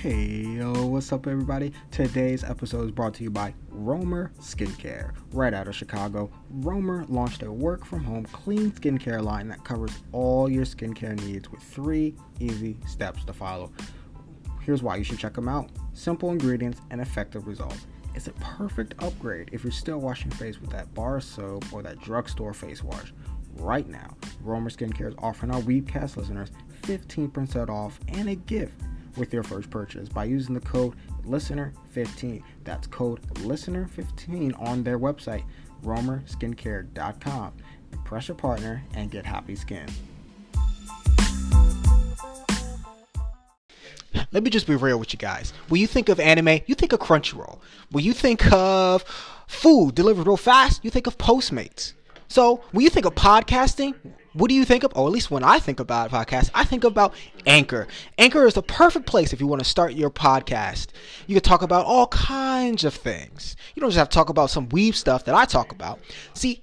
Hey, yo, what's up, everybody? Today's episode is brought to you by Romer Skincare. Right out of Chicago, Romer launched a work from home clean skincare line that covers all your skincare needs with three easy steps to follow. Here's why you should check them out simple ingredients and effective results. It's a perfect upgrade if you're still washing face with that bar soap or that drugstore face wash. Right now, Romer Skincare is offering our Weebcast listeners 15% off and a gift with your first purchase by using the code LISTENER15. That's code LISTENER15 on their website, romerskincare.com. Impress your partner and get happy skin. Let me just be real with you guys. When you think of anime, you think of Crunchyroll. When you think of food delivered real fast, you think of Postmates. So when you think of podcasting, what do you think of? Or at least when I think about podcasts, I think about Anchor. Anchor is the perfect place if you want to start your podcast. You can talk about all kinds of things. You don't just have to talk about some weeb stuff that I talk about. See,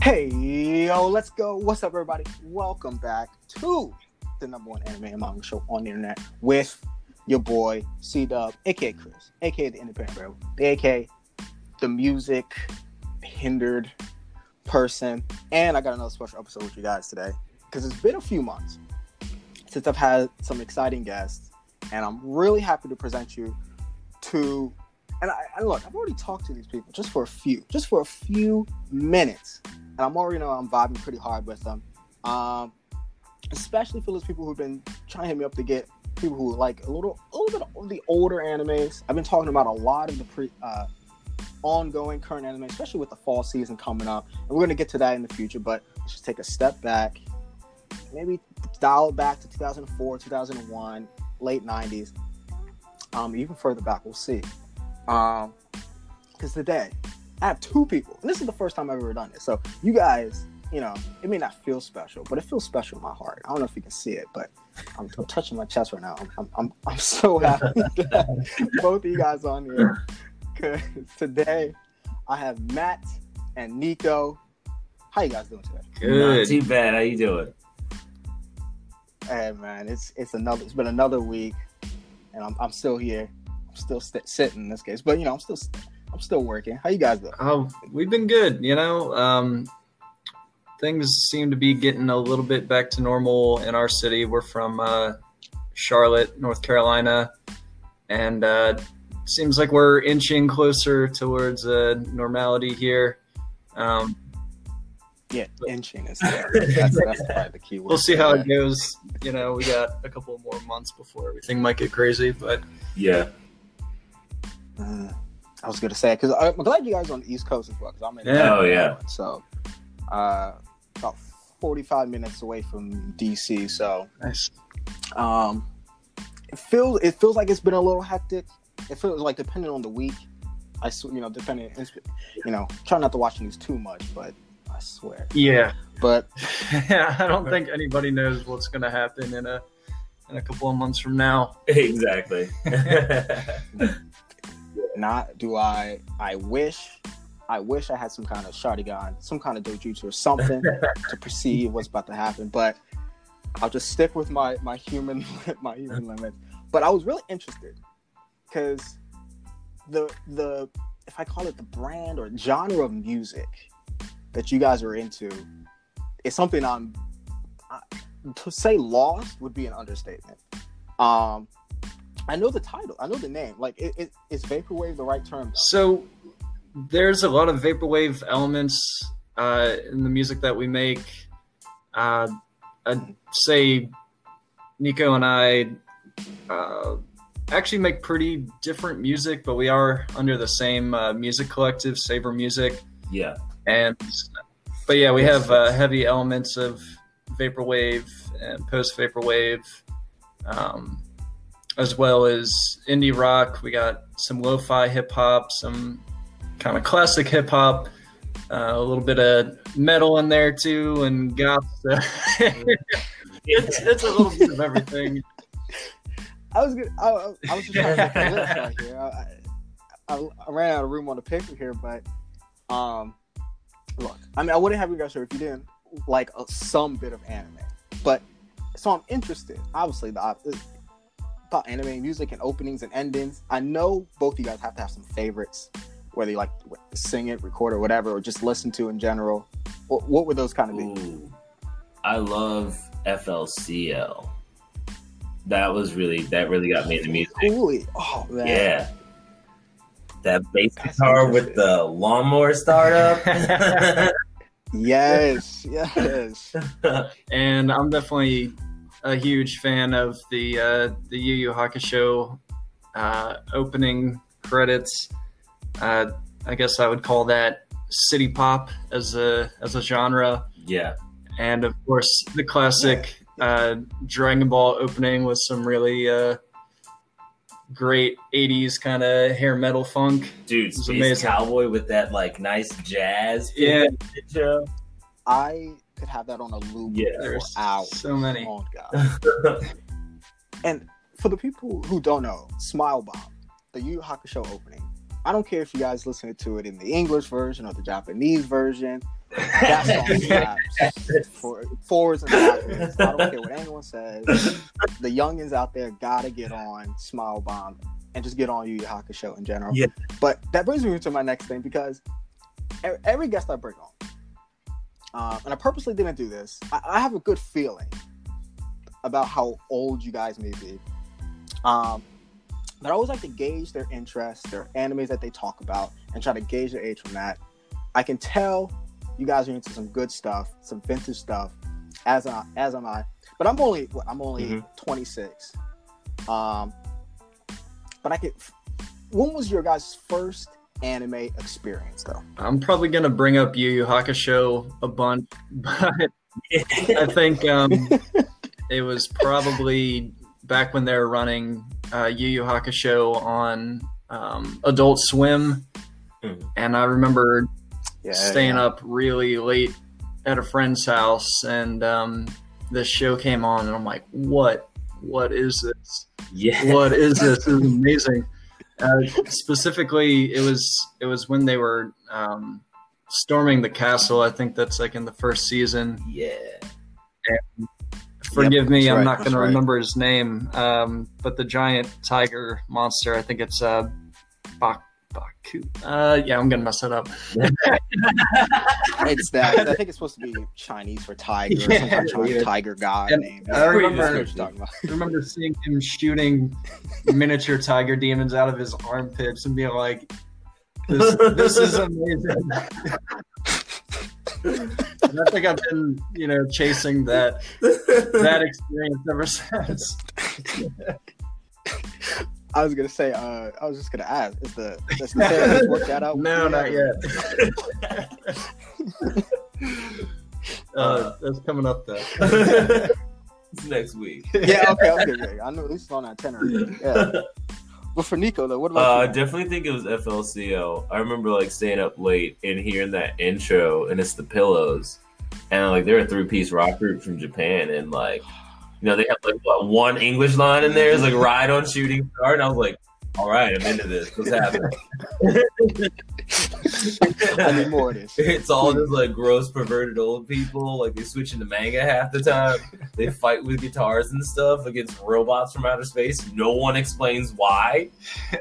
Hey, yo, let's go. What's up, everybody? Welcome back to the number one anime and manga show on the internet with your boy C Dub, aka Chris, aka the Independent Rebel, aka the music hindered person. And I got another special episode with you guys today because it's been a few months since I've had some exciting guests, and I'm really happy to present you to. And, I, and look, I've already talked to these people just for a few, just for a few minutes, and I'm already know I'm vibing pretty hard with them. Um, especially for those people who've been trying to hit me up to get people who like a little, a little bit of the older animes. I've been talking about a lot of the pre, uh, ongoing current anime, especially with the fall season coming up. And we're gonna get to that in the future, but let's just take a step back, maybe dial back to 2004, 2001, late 90s, um, even further back. We'll see. Um, because today I have two people, and this is the first time I've ever done this. So you guys, you know, it may not feel special, but it feels special in my heart. I don't know if you can see it, but I'm, I'm touching my chest right now. I'm, I'm, I'm, I'm so happy to have both of you guys on here. Because today I have Matt and Nico. How you guys doing today? Good. Not too bad. How you doing? Hey man, it's it's another it's been another week, and I'm I'm still here. I'm still st- sitting in this case, but you know I'm still I'm still working. How you guys doing? Oh, we've been good. You know, um, things seem to be getting a little bit back to normal in our city. We're from uh, Charlotte, North Carolina, and uh, seems like we're inching closer towards uh, normality here. Um, Yeah, inching is there. That's, that's probably the key word. we'll see how there. it goes. You know, we got a couple more months before everything might get crazy, but Yeah. Mm, I was gonna say because I'm glad you guys are on the East Coast as well. Because I'm in Yeah. Oh, yeah. so uh, about 45 minutes away from DC. So nice. um, it feels it feels like it's been a little hectic. It feels like depending on the week. I sw- you know depending you know try not to watch news too much, but I swear. Yeah. But yeah, I don't think anybody knows what's going to happen in a in a couple of months from now. exactly. not do I I wish I wish I had some kind of Sharingan, some kind of dojutsu or something to perceive what's about to happen, but I'll just stick with my my human my human limits. But I was really interested because the the if I call it the brand or genre of music that you guys are into is something I'm I, to say lost would be an understatement. Um, I know the title. I know the name. Like, it, it, is vaporwave the right term? though? So there's a lot of vaporwave elements uh, in the music that we make. Uh, I'd say Nico and I uh, actually make pretty different music, but we are under the same uh, music collective, SAVR Music, yeah. and but yeah, we have uh, heavy elements of vaporwave and post vaporwave, um, as well as indie rock. We got some lo-fi hip hop, some kind of classic hip hop, uh, a little bit of metal in there too, and goth. So it's it's a little bit of everything. I was good. I, I was just trying to make a list right here. I, I, I ran out of room on the paper here, but um, look, I mean, I wouldn't have you guys here if you didn't like uh, some bit of anime. But so I'm interested, obviously, the op- about anime music and openings and endings. I know both of you guys have to have some favorites, whether you like to sing it, record or whatever, or just listen to in general. What, what would those kind of be? Ooh, I love FLCL. That was really that really got me into music. Coolly. Oh man. Yeah. That bass That's guitar with the lawnmower startup. Yes. Yes. and I'm definitely a huge fan of the uh, the Yu Yu Hakusho uh, opening credits. Uh, I guess I would call that city pop as a as a genre, yeah. and of course the classic uh, Dragon Ball opening with some really uh, great '80s kind of hair metal funk. Dude, was Space amazing. Cowboy with that like nice jazz. Yeah. I could have that on a loop Yeah. for There's hours. so many. Oh God. And for the people who don't know, Smile Bomb, the Yu Hakusho opening. I don't care if you guys listen to it in the English version or the Japanese version. That song slaps for forwards and backwards. I don't care what anyone says. The youngins out there gotta get on Smile Bomb and just get on Yu Yu Hakusho in general. Yeah. But that brings me to my next thing because every guest I bring on, uh, and I purposely didn't do this. I, I have a good feeling about how old you guys may be. Um, but I always like to gauge their interests, their animes that they talk about, and try to gauge their age from that. I can tell you guys are into some good stuff, some vintage stuff, as I, as am I. But I'm only what, I'm only Mhm. 26. Um, but I could. When was your guys' first anime experience, though? I'm probably gonna bring up Yu Yu Hakusho a bunch, but I think um, it was probably back when they were running uh, Yu Yu Hakusho on um, Adult Swim, Mhm. and I remember Yeah, staying yeah. up really late at a friend's house, and um, this show came on, and I'm like, "What? What is this? yeah. What is this? This is amazing." Uh, specifically, it was it was when they were um, storming the castle. I think that's like in the first season. Yeah. Forgive me, that's I'm right, not going to remember his name. Um, but the giant tiger monster, I think it's uh, Byakko. Uh, yeah, I'm to mess it up. It's that. I think it's supposed to be Chinese for tiger, or some kind of Yeah, yeah. tiger god And name. I remember- what you're talking about. I remember seeing him shooting miniature tiger demons out of his armpits and being like, "This, this is amazing." I think I've been, you know, chasing that that experience ever since. I was gonna say. Uh, I was just gonna ask. Is the does the therapist work that out? No, you not yet? yet. uh, that's coming up though. it's next week. Yeah. Okay. Okay. okay. I know this is on that tenor. Yeah. But for Nico though, what Uh, about I definitely think it was FLCL. I remember like staying up late and hearing that intro, and it's the Pillows, and like they're a three piece rock group from Japan, and like you know they have like what one English line in there is like "Ride on Shooting Star," and I was like, "All right, I'm into this. What's happening?" I need more of this. It's all just like gross, perverted old people. Like they switch into manga half the time. They fight with guitars and stuff against robots from outer space. No one explains why.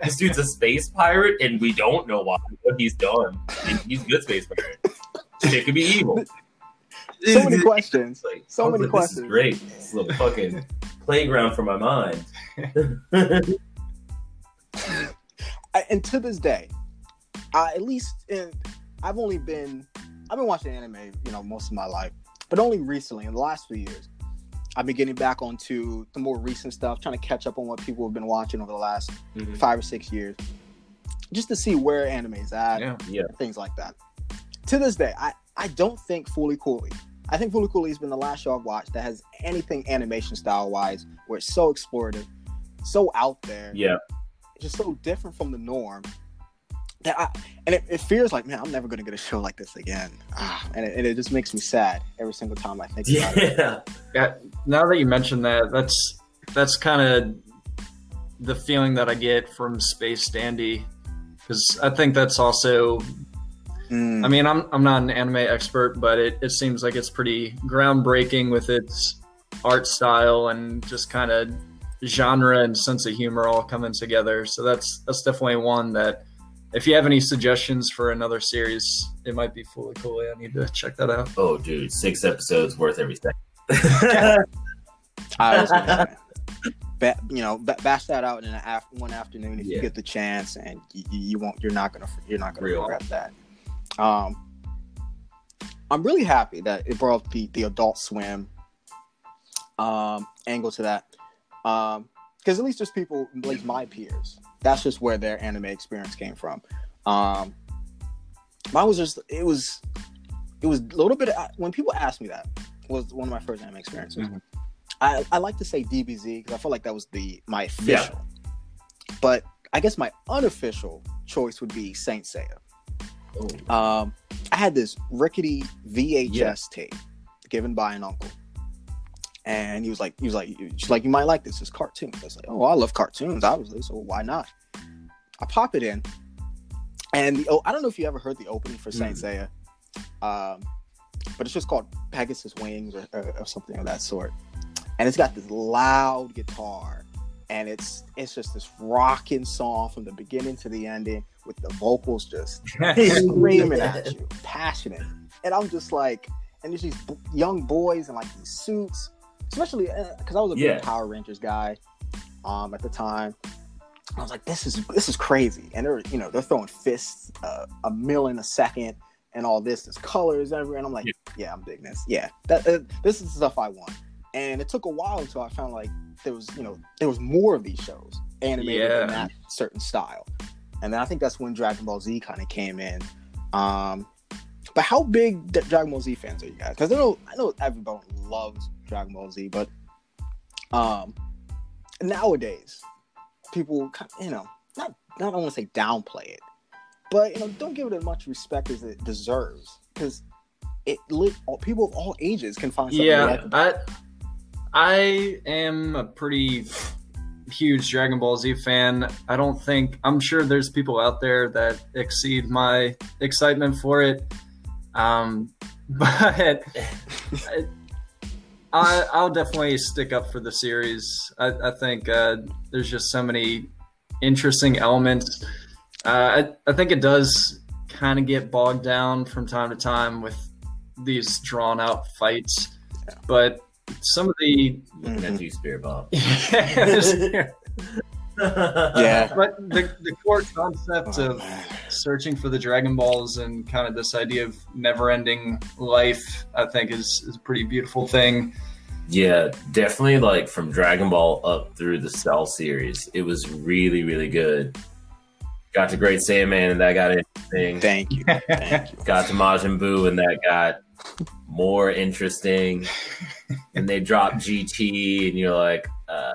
This dude's a space pirate, and we don't know why. But he's done. He's a good space pirate. Shit could be evil. So many questions. Like, So many like, This is questions. great. It's a fucking playground for my mind. I, and to this day, I, at least in, I've only been I've been watching anime, you know, most of my life, but only recently in the last few years, I've been getting back onto the more recent stuff, trying to catch up on what people have been watching over the last Mhm. five or six years, just to see where anime is at, Yeah. Yeah. things like that. To this day, I I don't think Fooly Cooly I think Fooly Cooly has been the last show I've watched that has anything animation style wise where it's so explorative, so out there, Yeah. just so different from the norm. That I, and it, it feels like, man, I'm never gonna get a show like this again. Ah, and, it, and it just makes me sad every single time I think about it. Yeah. Yeah, now that you mention that, that's that's kind of the feeling that I get from Space Dandy, because I think that's also. Mm. I mean, I'm I'm not an anime expert, but it, it seems like it's pretty groundbreaking with its art style and just kind of genre and sense of humor all coming together. So that's that's definitely one that. If you have any suggestions for another series, it might be fully cool. I need to check that out. Oh, dude, six episodes worth every second. I was gonna ba- you know, ba- bash that out in an af- one afternoon if you get the chance, and you, you won't. You're not gonna. You're not gonna Real. regret that. Um, I'm really happy that it brought the the Adult Swim um angle to that, um, because at least there's people like my peers. That's just where their anime experience came from. Um, mine was just it was it was a little bit when people ask me that was one of my first anime experiences. Mhm. I, I like to say DBZ because I felt like that was the my official. But I guess my unofficial choice would be Saint Seiya. Oh. Um, I had this rickety VHS Yeah. tape given by an uncle, and he was like, he was like, she's like, you might like this. It's cartoons. I was like, oh, I love cartoons, obviously, so why not? I pop it in, and the oh, I don't know if you ever heard the opening for Saint Seiya, um, but it's just called Pegasus Wings or, or, or something of that sort, and it's got this loud guitar, and it's it's just this rocking song from the beginning to the ending with the vocals just screaming at you, passionate. And I'm just like, and there's these b- young boys in like these suits, especially because I was a big Power Rangers guy um, at the time. I was like, this is this is crazy, and they're you know they're throwing fists uh, a million a second and all this. There's colors everywhere, and I'm like, yeah, I'm digging this. Yeah, that uh, this is the stuff I want. And it took a while until I found like there was you know there was more of these shows animated in that certain style. And then I think that's when Dragon Ball Z kind of came in. Um, but how big D- Dragon Ball Z fans are you guys? Because I know I know everybody loves Dragon Ball Z, but um, nowadays people you know not not I don't want to say downplay it, but you know don't give it as much respect as it deserves because it lit all people of all ages can find something yeah like i i am a pretty huge dragon ball z fan i don't think i'm sure there's people out there that exceed my excitement for it um but I, I'll definitely stick up for the series. I, I think uh, there's just so many interesting elements. Uh, I, I think it does kind of get bogged down from time to time with these drawn out fights, but some of the Looking at you, Spirit Bomb. yeah. but the, the core concept Oh, of man. searching for the Dragon Balls and kind of this idea of never-ending life, I think, is, is a pretty beautiful thing. Yeah, definitely like from Dragon Ball up through the Cell series. It was really, really good. Got to Great Saiyaman and that got interesting. Thank you. Thank you. Got to Majin Buu and that got more interesting. and they drop GT and you're like, uh,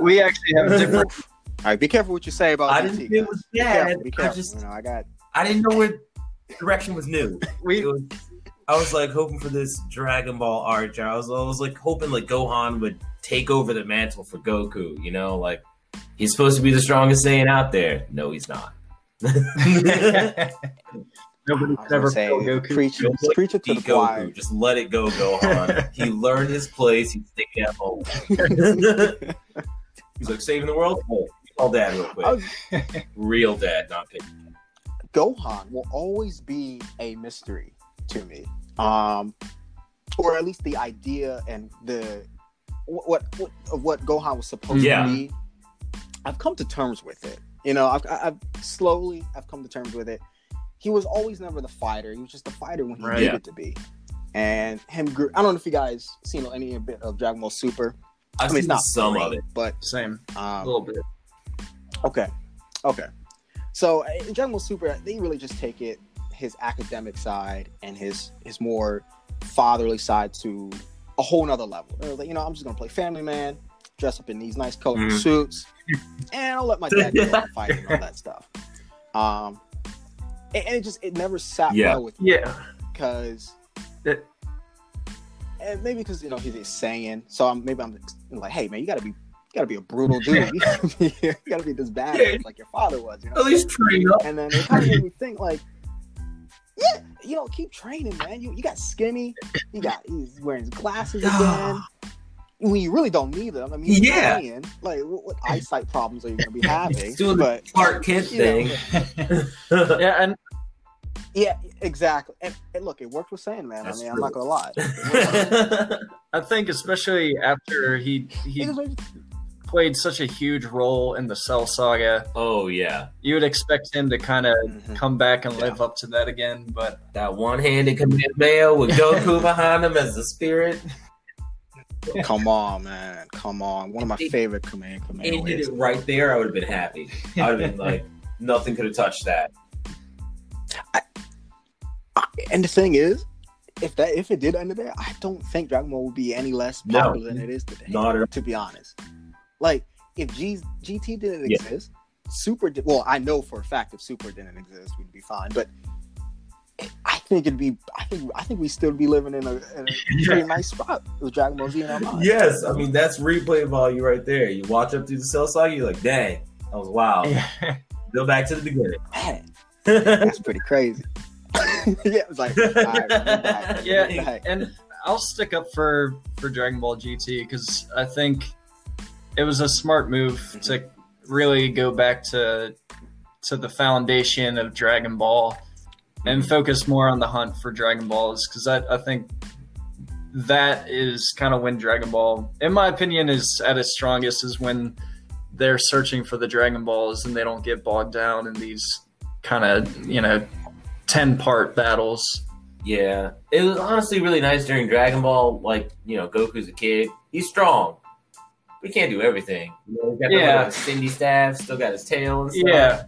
We actually have a different. All right, be careful what you say about I GT, didn't think it guys. was Be careful, bad. be I just you know, I got I didn't know what direction was new. We was, I was like hoping for this Dragon Ball arc. I was, I was like hoping like Gohan would take over the mantle for Goku. You know, like he's supposed to be the strongest Saiyan out there. No, he's not. Nobody's I ever gonna say, killed Goku. preach, Don't preach it to Beat the choir. Just let it go, Gohan. he learned his place. He's sticking at home. he's like saving the world. Oh, call dad real quick. Real dad, not pick. Gohan will always be a mystery to me. Um, or at least the idea and the what what, what of what Gohan was supposed Yeah. to be. I've come to terms with it. You know, I've, I've slowly I've come to terms with it. He was always never the fighter. He was just the fighter when he Right. needed Yeah. to be. And him, gr- I don't know if you guys seen any bit of Dragon Ball Super. I've I mean, it's seen not some great, of it. but Same, a um, little bit. Okay. Okay. So uh, in Dragon Ball Super, they really just take it his academic side and his his more fatherly side to a whole nother level. Like, you know, I'm just gonna play family man, dress up in these nice colorful Mhm. suits, and I'll let my dad go out and fight and all that stuff. Um, and, and it just it never sat Yeah. well with me Yeah. because It- and maybe because you know he's a Saiyan, so I'm maybe I'm like, hey man, you gotta be. You gotta be a brutal dude. You gotta be, you gotta be this bad Yeah. like your father was. You know, At least train up. and then it kind of made me think like, yeah, you know, keep training, man. You you got skinny, you got he's wearing his glasses again. When you really don't need them, I mean, Yeah. playing. like what, what eyesight problems are you gonna be having? He's doing the but Clark Kent you know, thing. Yeah, and yeah, exactly. And, and look, it worked with Sandman. That's I mean, I'm not gonna lie. I think especially after he he played such a huge role in the Cell Saga, oh yeah, you would expect him to kind of Mhm. come back and Yeah. live up to that again. But that one-handed Kamehameha with Goku behind him as the spirit. Come on, man. Come on. One of my favorite command And did it right there. I would have been happy. I would have been like, nothing could have touched that. And the thing is, if that if it did end there, I don't think Dragon Ball would be any less No. than it is today. Not at to be honest. Like if G, GT didn't Yeah. exist, Super did. Well, I know for a fact if Super didn't exist, we'd be fine. But I think it'd be. I think. I think we still be living in a, in a pretty nice spot with Dragon Ball Z in our minds. Yes, I mean that's replay value right there. You watch up through the cell saga, you're like, dang, that was wild. Go back to the beginning. Man, that's pretty crazy. yeah, it was like, all right, back, yeah, and I'll stick up for for Dragon Ball GT because I think it was a smart move Mm-hmm. to really go back to to the foundation of Dragon Ball and focus more on the hunt for Dragon Balls because I, I think that is kind of when Dragon Ball, in my opinion, is at its strongest is when they're searching for the Dragon Balls and they don't get bogged down in these kind of you know ten part battles. Yeah, it was honestly really nice during Dragon Ball. Like, you know, Goku's a kid. He's strong. But he can't do everything. You know, he's got Yeah. the Cindy staff, still got his tail and stuff. Yeah.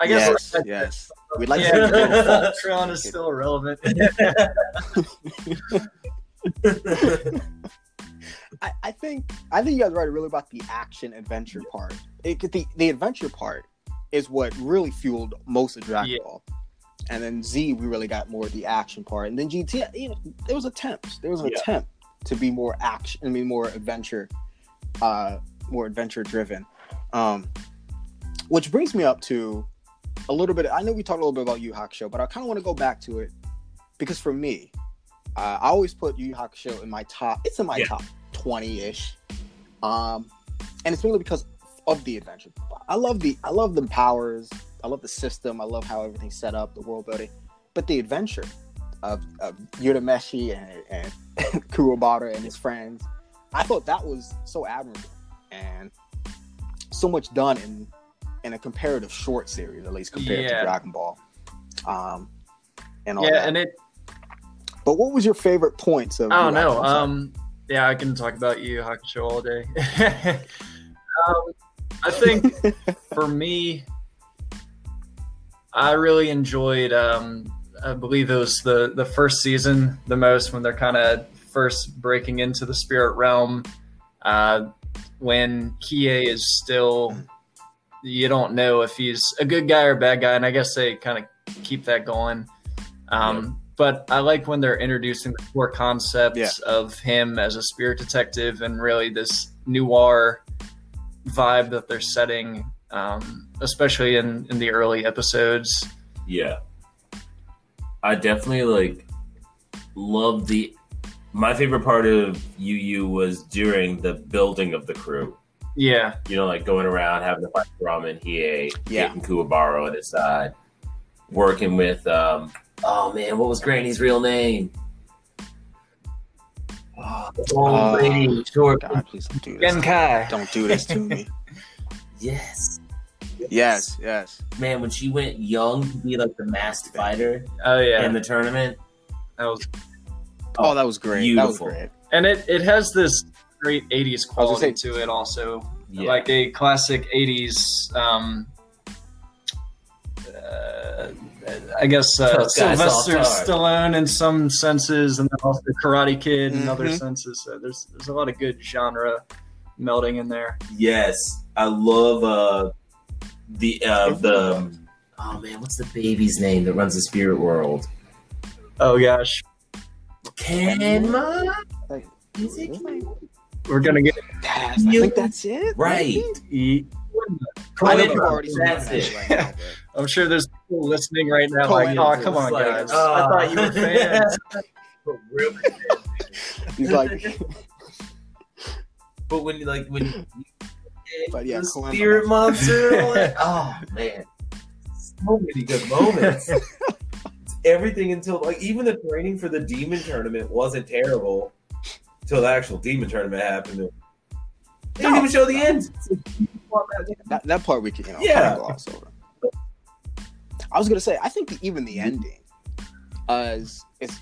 I guess yes, like, yes. We'd like yeah, to see the. Tron is still relevant. I, I think I think you guys are right really about the action adventure part. It, the the adventure part is what really fueled most of Dragon Yeah. Ball. And then Z, we really got more of the action part. And then GT, you know, there was attempts. There was an Yeah. attempt to be more action. I mean, more adventure, uh, more adventure driven. Um, which brings me up to a little bit. I know we talked a little bit about Yu Hakusho, but I kind of want to go back to it because for me, uh, I always put Yu Hakusho in my top. It's in my Yeah. top twenty ish, um, and it's mainly because of the adventure. I love the I love the powers. I love the system. I love how everything's set up, the world building, but the adventure of, of Urameshi and, and Kuwabara and his friends. I thought that was so admirable and so much done in in a comparative short series, at least compared Yeah. to Dragon Ball. Um, and all yeah, that. and it. But what was your favorite points of? I don't know. Um, yeah, I can talk about Yu Hakusho all day. um, I think for me, I really enjoyed. Um, I believe it was the the first season the most when they're kind of first breaking into the spirit realm. Uh, when Kie is still, you don't know if he's a good guy or a bad guy, and I guess they kind of keep that going. Um, But I like when they're introducing the core concepts Yeah. of him as a spirit detective and really this noir vibe that they're setting, um, especially in, in the early episodes. Yeah. I definitely like love the my favorite part of Yu Yu was during the building of the crew. Yeah, You know, like going around having to fight Ramen, Hiei, Yeah. getting Kuwabara at his side, working with um oh man, what was Granny's real name? Oh, the old Uh, lady, short. God, please don't do this. Genkai. Don't do this to me. Yes. yes, yes. Man, when she went young to be like the masked fighter Oh yeah, in the tournament, that was, Oh, that was great. Beautiful. That was great. and it it has this great '80s quality say- to it, also yeah. like a classic '80s. Um, uh, I guess uh, Sylvester. Stallone in some senses, and then also Karate Kid in other Mhm. senses. So there's there's a lot of good genre melding in there. Yes, I love uh the uh the oh man, what's the baby's name that runs the spirit world? Oh gosh, Koenma? Like, Is it we're gonna get Yes, I think that's it. Right. e- I know Quinn, people are already that's it. right now, I'm sure there's people listening right now Cohen like, oh come on, Like, guys! uh, I thought you were fans. But really, He's like, but when you like when you, But yeah, the Cohen- spirit monster, like, oh man, so many good moments. Everything until like even the training for the demon tournament wasn't terrible until the actual demon tournament happened. They didn't No. even show the end. that, that part we can, you know, Yeah. kind of gloss over. I was gonna say, I think the, even the ending, uh, is, is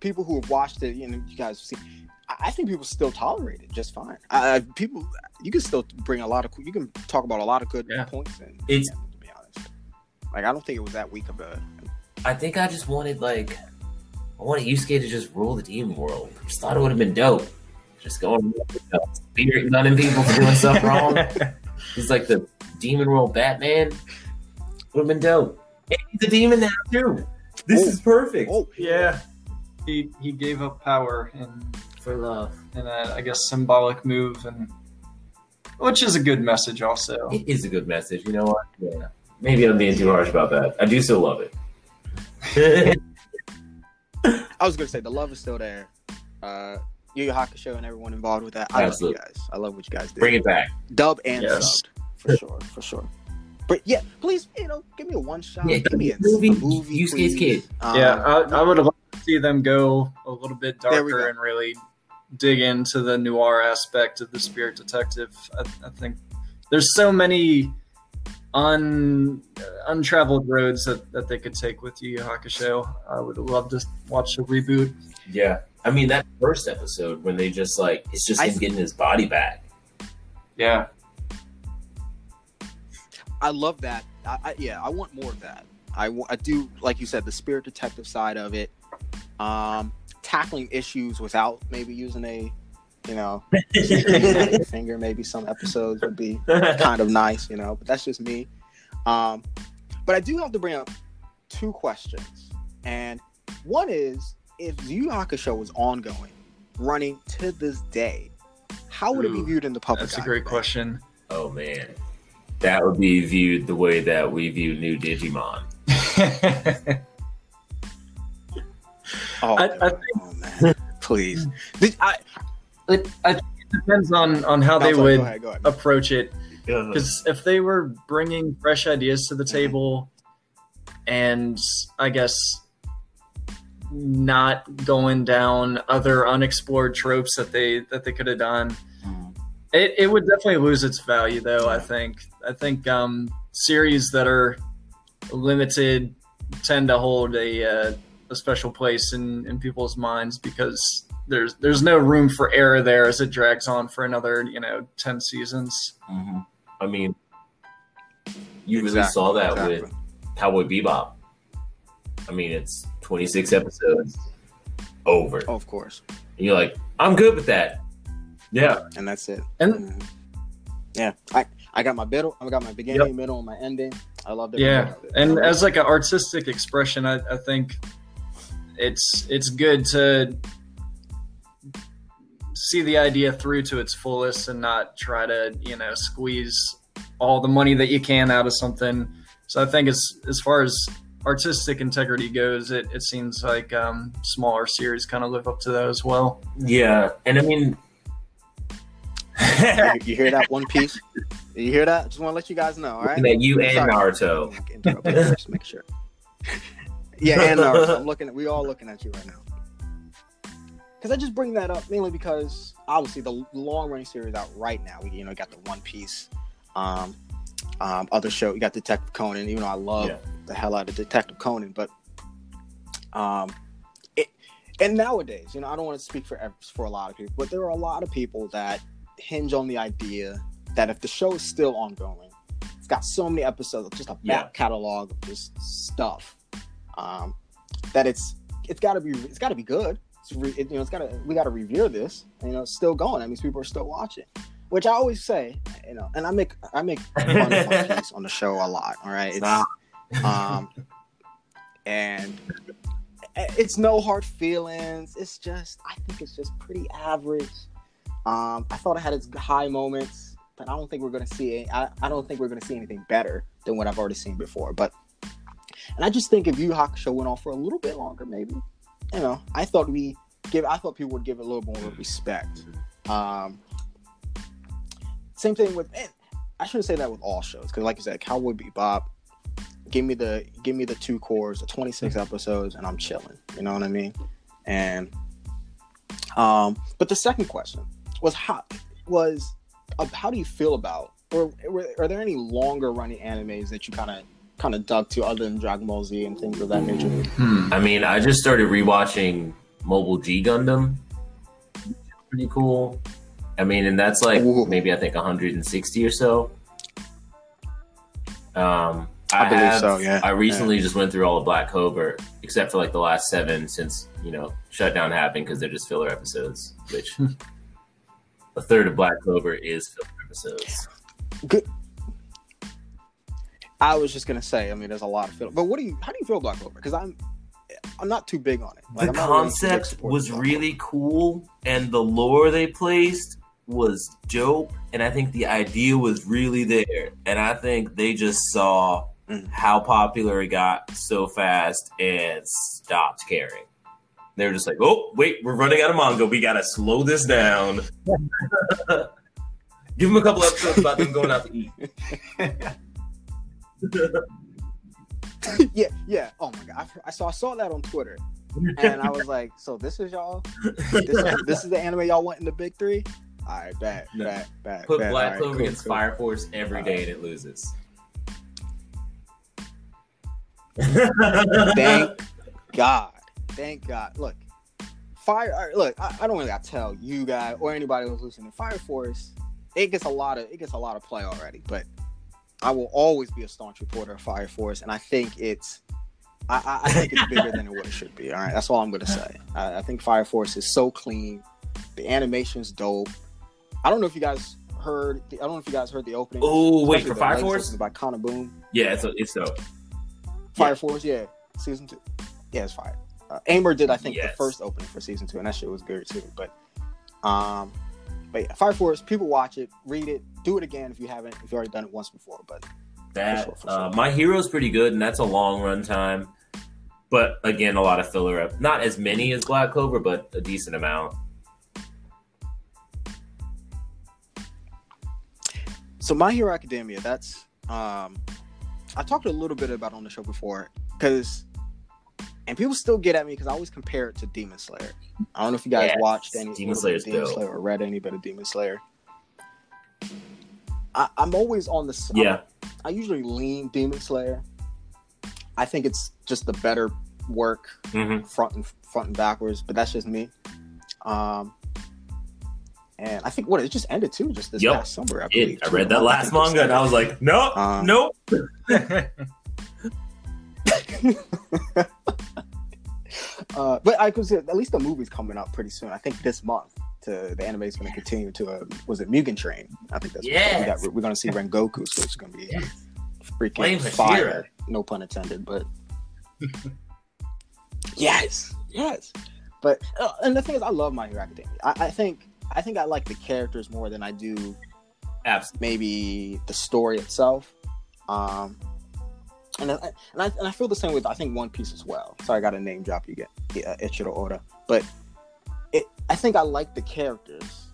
people who have watched it, you know, you guys see. I I think people still tolerate it just fine. Uh, people, you can still bring a lot of, you can talk about a lot of good Yeah. points. And It's- to be honest, like I don't think it was that weak of a. I think I just wanted like I wanted Yusuke to just rule the demon world. I just thought it would have been dope. Just going you know, spirit gunning people for doing stuff wrong. He's like the demon world Batman. Would have been dope. And he's a demon now too. This Oh. is perfect. Oh yeah, he he gave up power and For love. and I guess symbolic move, and which is a good message also. It is a good message. You know what? Yeah. Maybe I'm being too harsh about that. I do still love it. I was gonna say the love is still there. Uh, Yu Yu Hakusho and everyone involved with that. I Absolutely. love you guys. I love what you guys did. Bring it back. dub and Yes. subbed for sure, for sure. But yeah, please, you know, give me a one shot. Yeah, give me a movie, a movie. Yusuke's please. kid. Um, yeah, I, I would have liked to see them go a little bit darker and really dig into the noir aspect of the Spirit Detective. I, I think there's so many un untraveled roads that, that they could take with Yu Yu Hakusho. I would love to watch a reboot. Yeah. I mean that first episode when they just like it's just I- him getting his body back. Yeah, I love that. I, I, yeah, I want more of that. I, I do, like you said, the spirit detective side of it. Um, tackling issues without maybe using a, you know, finger. Maybe some episodes would be kind of nice, you know. But that's just me. Um, but I do have to bring up two questions, and one is if Yu Yu Hakusho was ongoing, running to this day, how would it be viewed in the public? that's a great question. Oh man, that would be viewed the way that we view new Digimon. Oh, I- I oh, man, please. Did, I, it, I think it depends on on how they would Go ahead, go ahead. approach it. Because if they were bringing fresh ideas to the table and i guess not going down other unexplored tropes that they that they could have done it, it would definitely lose its value though i think. I think um series that are limited tend to hold a uh, a special place in in people's minds because there's there's no room for error there as it drags on for another you know 10 seasons Mhm. I mean, you really saw that exactly. with Cowboy Bebop. I mean, it's 26 episodes over. Oh, of course, And you're like, I'm good with that. Yeah. and that's it. and Mhm. Yeah, I I got my middle, I got my beginning, middle, and my ending. I loved it. Yeah, and as like an artistic expression, I, I think it's it's good to see the idea through to its fullest and not try to you know squeeze all the money that you can out of something. So I think as as far as artistic integrity goes, it, it seems like um, smaller series kind of live up to that as well. Yeah. And I mean, you, you hear that One Piece? You hear that? Just want to let you guys know. All right. looking at you and Sorry. Naruto. Just make sure. yeah, and Naruto. I'm looking at. We all looking at you right now. Because I just bring that up mainly because obviously the long running series out right now. We you know got the One Piece, um, um, other show. You got Detective Conan. Even though I love Yeah. the hell out of Detective Conan, but um, it and nowadays, you know, I don't want to speak for for a lot of people, but there are a lot of people that hinge on the idea that if the show is still ongoing, it's got so many episodes, just a back Yeah. catalog of just stuff. um, that it's it's got to be it's got to be good. It's re, it, you know, it's got to we got to revere this. You know, it's still going. That means people are still watching. Which I always say, you know, and I make I make fun of my on the show a lot. All right, it's, um, and it's no hard feelings. It's just I think it's just pretty average. Um, I thought it had its high moments, but I don't think we're gonna see it. I, I don't think we're gonna see anything better than what I've already seen before. But and I just think if Yu Hakusho went on for a little bit longer, maybe, you know, I thought we give I thought people would give it a little more respect. Um, same thing with and I shouldn't say that with all shows because, like you said, Cowboy Bebop. Give me the give me the two cores, the 26 episodes, and I'm chilling. You know what I mean? And um, but the second question was how was uh, how do you feel about or were, are there any longer running animes that you kind of kind of dug to other than Dragon Ball Z and things of that nature? Hmm. I mean, I just started rewatching Mobile G Gundam. Pretty cool. I mean, and that's like Ooh. maybe I think 160 or so. Um, I believe have- so, yeah. I recently just went through all of Black Clover, except for like the last seven since you know shutdown happened because they're just filler episodes. Which a third of Black Clover is filler episodes. Good. I was just gonna say, I mean, there's a lot of feel, but what do you? How do you feel Black Clover? Because I'm, I'm not too big on it. Like, the I'm not really concept was really cool and the lore they placed was dope and i think the idea was really there and i think they just saw Mhm. how popular it got so fast and stopped caring they were just like oh wait we're running out of manga we gotta slow this down give them a couple episodes about them going out to eat Cobra. yeah, yeah. Oh my god, I, saw I saw that on Twitter, and I was like, so this is y'all. This, is- this is the anime y'all want in the big three. All right, bad, No. bad, bad. put black right, clover cool, against cool. fire force every day and it loses Thank God. Thank God. Look, Fire. right, Look, I, I don't really got to tell you guys or anybody who's listening. Fire Force, it gets a lot of it gets a lot of play already, but I will always be a staunch reporter of Fire Force, and I think it's. I, I- think it's bigger than what it should be. All right, that's all I'm gonna say. I, I think Fire Force is so clean. The animation's dope. I don't know if you guys heard. The, I don't know if you guys heard the opening. oh wait for fire force by KANA-BOON. yeah it's it's dope Fire Yeah. Force, yeah, season two. Yeah, it's fire. Uh, did, I think, the first opening for season two, and that shit was good too. But, um, but yeah, Fire Force, people watch it, read it, do it again if you haven't, if you've already done it once before. But That For sure, for uh, my hero's pretty good, and that's a long run time. But again, a lot of filler up. Not as many as Black Clover, but a decent amount. so My Hero Academia, that's um, I talked a little bit about on the show before because, and people still get at me because I always compare it to Demon Slayer. I don't know if you guys Yes, watched any Demon Slayer's Demon. Slayer or read any bit of Demon Slayer. I, I'm always on the s- I'm Yeah, I usually lean Demon Slayer. I think it's just the better work hmm front and front and backwards, but that's just me. Um, and I think what it just ended too, just this Yep. past summer. I, it. I read that last manga, and I was like, no, Uh, nope. uh, but I could say at least the movie's coming out pretty soon. I think this month. To the anime is going to continue to uh, was it Mugen Train? I think that's what Yes. we we're going to see Rengoku, so it's going to be Yes. freaking Flame fire. No pun intended, but yes, yes. But uh, and the thing is, I love My Hero Academia. I, I think I think I like the characters more than I do Absolutely. maybe the story itself. Um, and I, and I and I feel the same with I think One Piece as well. Sorry, I got a name drop you get uh, Ichiro Oda, but it I think I like the characters,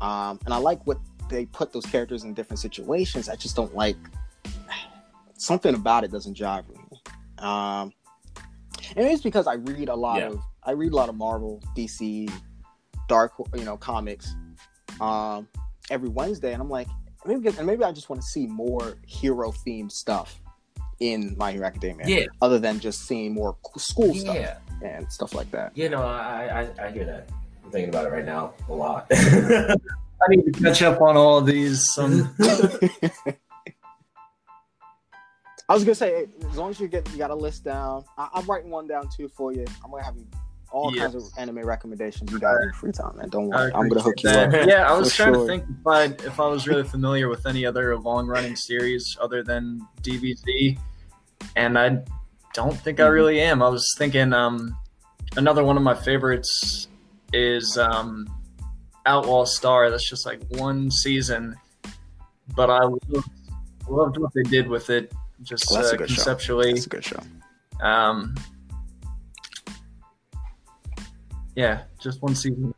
um, and I like what they put those characters in different situations. I just don't like something about it doesn't jive with me. Um, and it's because I read a lot Yeah. of I read a lot of Marvel, DC, Dark, you know, comics um, every Wednesday, and I'm like, maybe and maybe I just want to see more hero themed stuff in My Hero Academia, Yeah, other than just seeing more school stuff yeah, and stuff like that. yeah. No, I, I, I hear that. I'm thinking about it right now a lot. I need to catch up on all of these. Um, I was gonna say, as long as you get you got a list down, I, I'm writing one down too for you. I'm gonna have you all Yes. kinds of anime recommendations you got in your free time, man. Don't worry, I'm gonna hook you up. Yeah, I was trying sure. to think if I if I was really familiar with any other long running series other than DBZ, and I don't think I Mhm. really am. I was thinking um, another one of my favorites is um, Outlaw Star. That's just like one season, but I loved, loved what they did with it, just Well, that's uh, a good show. conceptually. It's a good show. Um, yeah, just one season.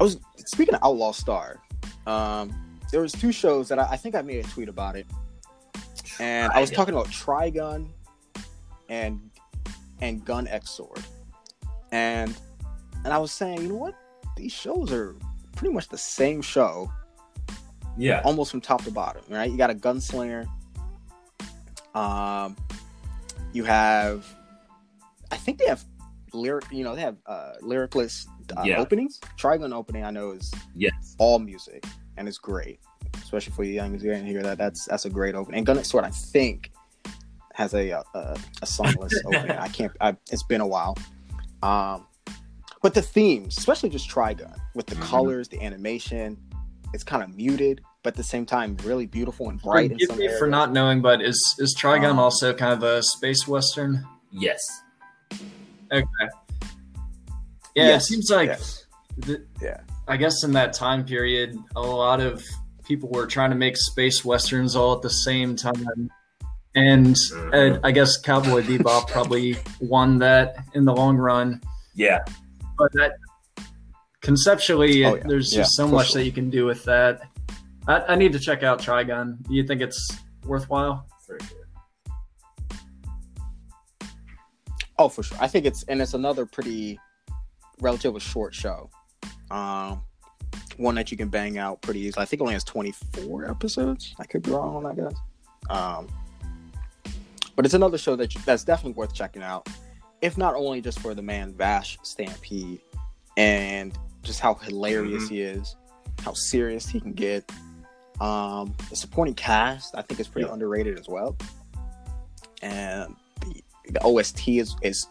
I was speaking of Outlaw Star. Um, there was two shows that I, I think I made a tweet about it, and I was talking about Trigun and and Gun X Sword, and and I was saying, you know what, these shows are pretty much the same show, Yeah. almost from top to bottom. Right? You got a gunslinger. Um, you have, I think they have lyric. You know, they have uh, lyricless uh, Yeah. openings. Trigun opening, I know is Yes. all music, and it's great, especially for you young music and hear that. That's that's a great opening. And Gun Sword, I think, has a a, a, a songless opening. I can't. I, it's been a while. Um, but the themes, especially just Trigun, with the Mhm. colors, the animation, it's kind of muted, but at the same time, really beautiful and bright. in Forgive some me for not knowing, but is is Trigun Um, also kind of a space western? Yes. Okay. Yeah, Yes, it seems like, yes. the, Yeah. I guess in that time period, a lot of people were trying to make space westerns all at the same time, and uh, I guess Cowboy Bebop probably won that in the long run. Yeah. But that conceptually, Oh, yeah. there's Yeah, just so much sure. that you can do with that. I, I need to check out Trigun. Do you think it's worthwhile? For sure. Oh, for sure. I think it's and it's another pretty relatively short show. Um, one that you can bang out pretty easily. I think it only has 24 episodes. I could be wrong on that, guys. Um, but it's another show that you, that's definitely worth checking out, if not only just for the man Vash Stampede and just how hilarious Mhm. he is, how serious he can get. Um, the supporting cast, I think, is pretty Yeah. underrated as well. And the, the OST is is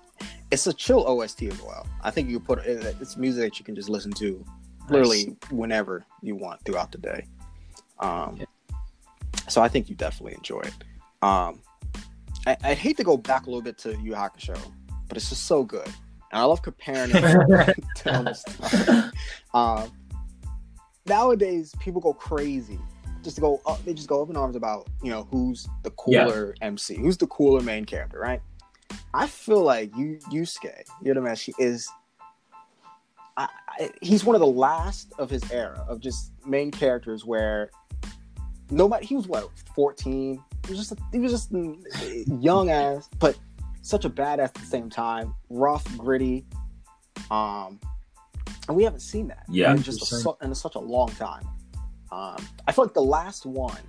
it's a chill OST as well. I think you put it's music that you can just listen to literally whenever you want throughout the day. Um, Yeah. So I think you definitely enjoy it. Um, I, I'd hate to go back a little bit to Yu Hakusho, but it's just so good, and I love comparing it to stuff. Um, nowadays, people go crazy. Just to go, up, they just go up in arms about you know who's the cooler MC, who's the cooler main character, right? I feel like you Yusuke Urameshi is I, I, he's one of the last of his era of just main characters where nobody he was what 14 he was just a, he was just young ass but such a badass at the same time rough gritty um and we haven't seen that Yeah. in just a, su- in such a long time um i feel like the last one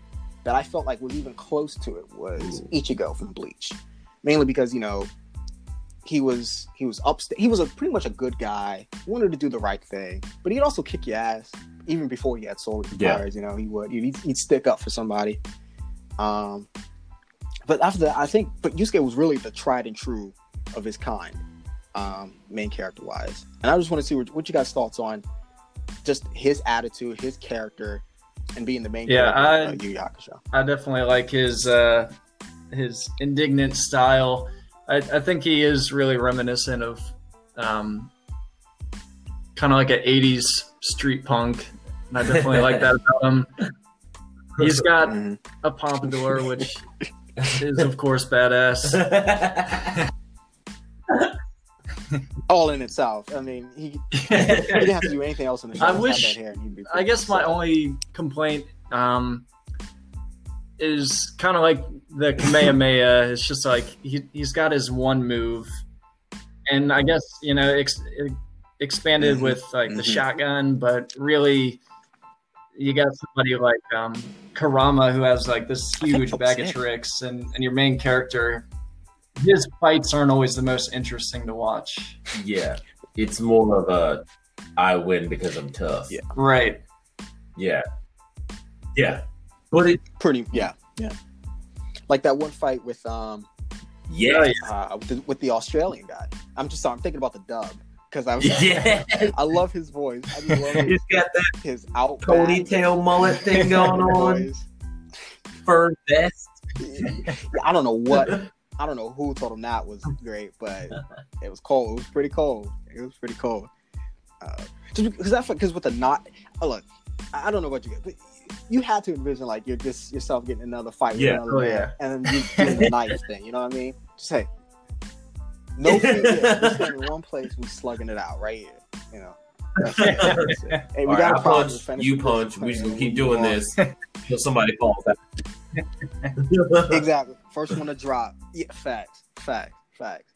that i felt like was even close to it was Ooh. ichigo from bleach mainly because you know he was he was upstate. He was a pretty much a good guy. Wanted to do the right thing, but he'd also kick your ass even before he had soul Yeah. powers. You know, he would. He'd, he'd stick up for somebody. Um, but after that, I think, but Yusuke was really the tried and true of his kind, um, main character wise. And I just want to see what, what you guys' thoughts on just his attitude, his character, and being the main Yeah, character I- of Yu Yu Hakusho. I definitely like his uh, his indignant style. I, I think he is really reminiscent of um, kind of like an '80s street punk, and I definitely like that about him. He's got a pompadour, which is of course badass. All in itself. I mean, he, he didn't have to do anything else in the show. I wish- that hair and he'd be I guess my only complaint um, is kind of like the Kamehameha. It's just like he he's got his one move, and I guess you know ex- expanded Mhm. with like the Mhm. shotgun, but really you got somebody like um, Kurama who has like this huge bag was of tricks, and and your main character. His fights aren't always the most interesting to watch. yeah. It's more of a I win because I'm tough. Yeah. Right. Yeah. Yeah. But it pretty yeah yeah like that one fight with um Yeah, uh, with, the, with the Australian guy. I'm just sorry, I'm thinking about the dub because I was yeah. I love his voice. I just love his, He's got that his outback. ponytail mullet thing going on, voice. fur vest. Yeah, I don't know what I don't know who told him that was great, but it was cold. It was pretty cold. It was pretty cold. Uh, just because that because with the knot. Oh look, I I don't know what you get, but you had to envision like you're just yourself getting another fight with Yeah. another Oh, man, yeah. and then you doing the knife thing. You know what I mean? Just hey, no fear. We're in one place. We slugging it out right here. You know. That's it. That's it. Hey, we got I a problem. punch, you punch. We just gonna keep doing on. this until somebody falls out. exactly. First one to drop. Yeah, facts, facts, facts.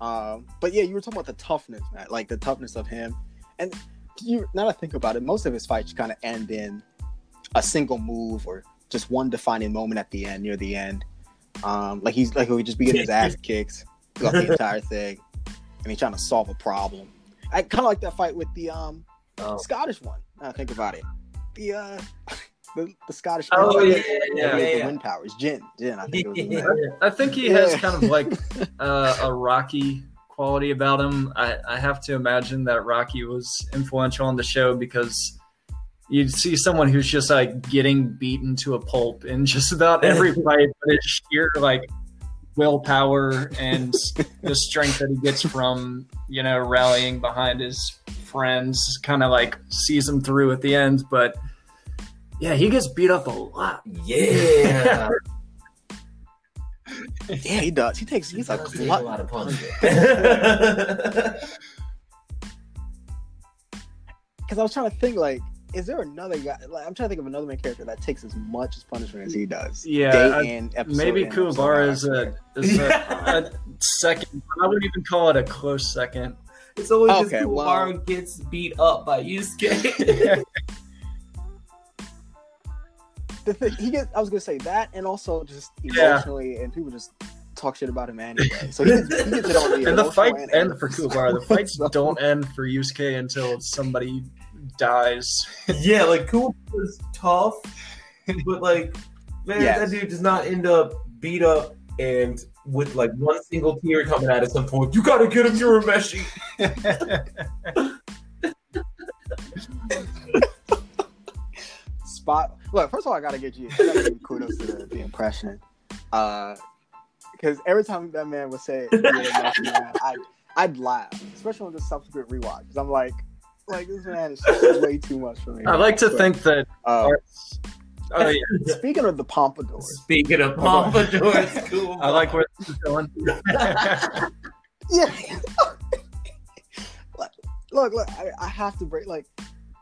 Um, but yeah, you were talking about the toughness, man. Like the toughness of him. And you now that I think about it, most of his fights kind of end in a single move or just one defining moment at the end, near the end. Um, like he's like he'll just be getting his ass kicked throughout the entire thing, and he's trying to solve a problem. I kind of like that fight with the um Oh. Scottish one. Now I think about it, the uh the, the Scottish. Oh, the- yeah, the- yeah, the wind powers, Jin, Jin. I think it was Yeah. I think he has kind of like uh, a Rocky quality about him. I, I have to imagine that Rocky was influential on the show because you'd see someone who's just like getting beaten to a pulp in just about every fight, but it's sheer like willpower and the strength that he gets from you know rallying behind his friends kind of like sees him through at the end but yeah he gets beat up a lot Yeah. Yeah, he does. He takes. He's a Does a lot of punches. Because I was trying to think, like, is there another guy? Like, I'm trying to think of another main character that takes as much as punishment as he does. Yeah, Day I- in, episode Maybe in, Kuwabara is a, is a, a second. I wouldn't even call it a close second. it's always Okay, just well- Kuwabara gets beat up by Yusuke. The thing, he gets. I was gonna say that, and also just Yeah. emotionally, and people just talk shit about him anyway. So he gets, he gets it on the And the emotional fights and end for Kuwabara. The fights don't end for Yusuke until somebody dies. yeah, like Kuwabara's tough, but like, man, Yes. that dude does not end up beat up and with like one single tear coming out at some point. You gotta get him Urameshi. spot. Look, first of all, I gotta get you. Gotta give you kudos to the, the impression, Uh, because every time that man would say, yeah, man, I I'd laugh, especially on the subsequent rewatch. Because I'm like, like this man is just way too much for me. I like to But, think that. uh, Arts, oh yeah, speaking of the pompadours, Speaking of pompadours, Kuwabara. I like where this is going. yeah. Look, look, look I, I have to break. Like,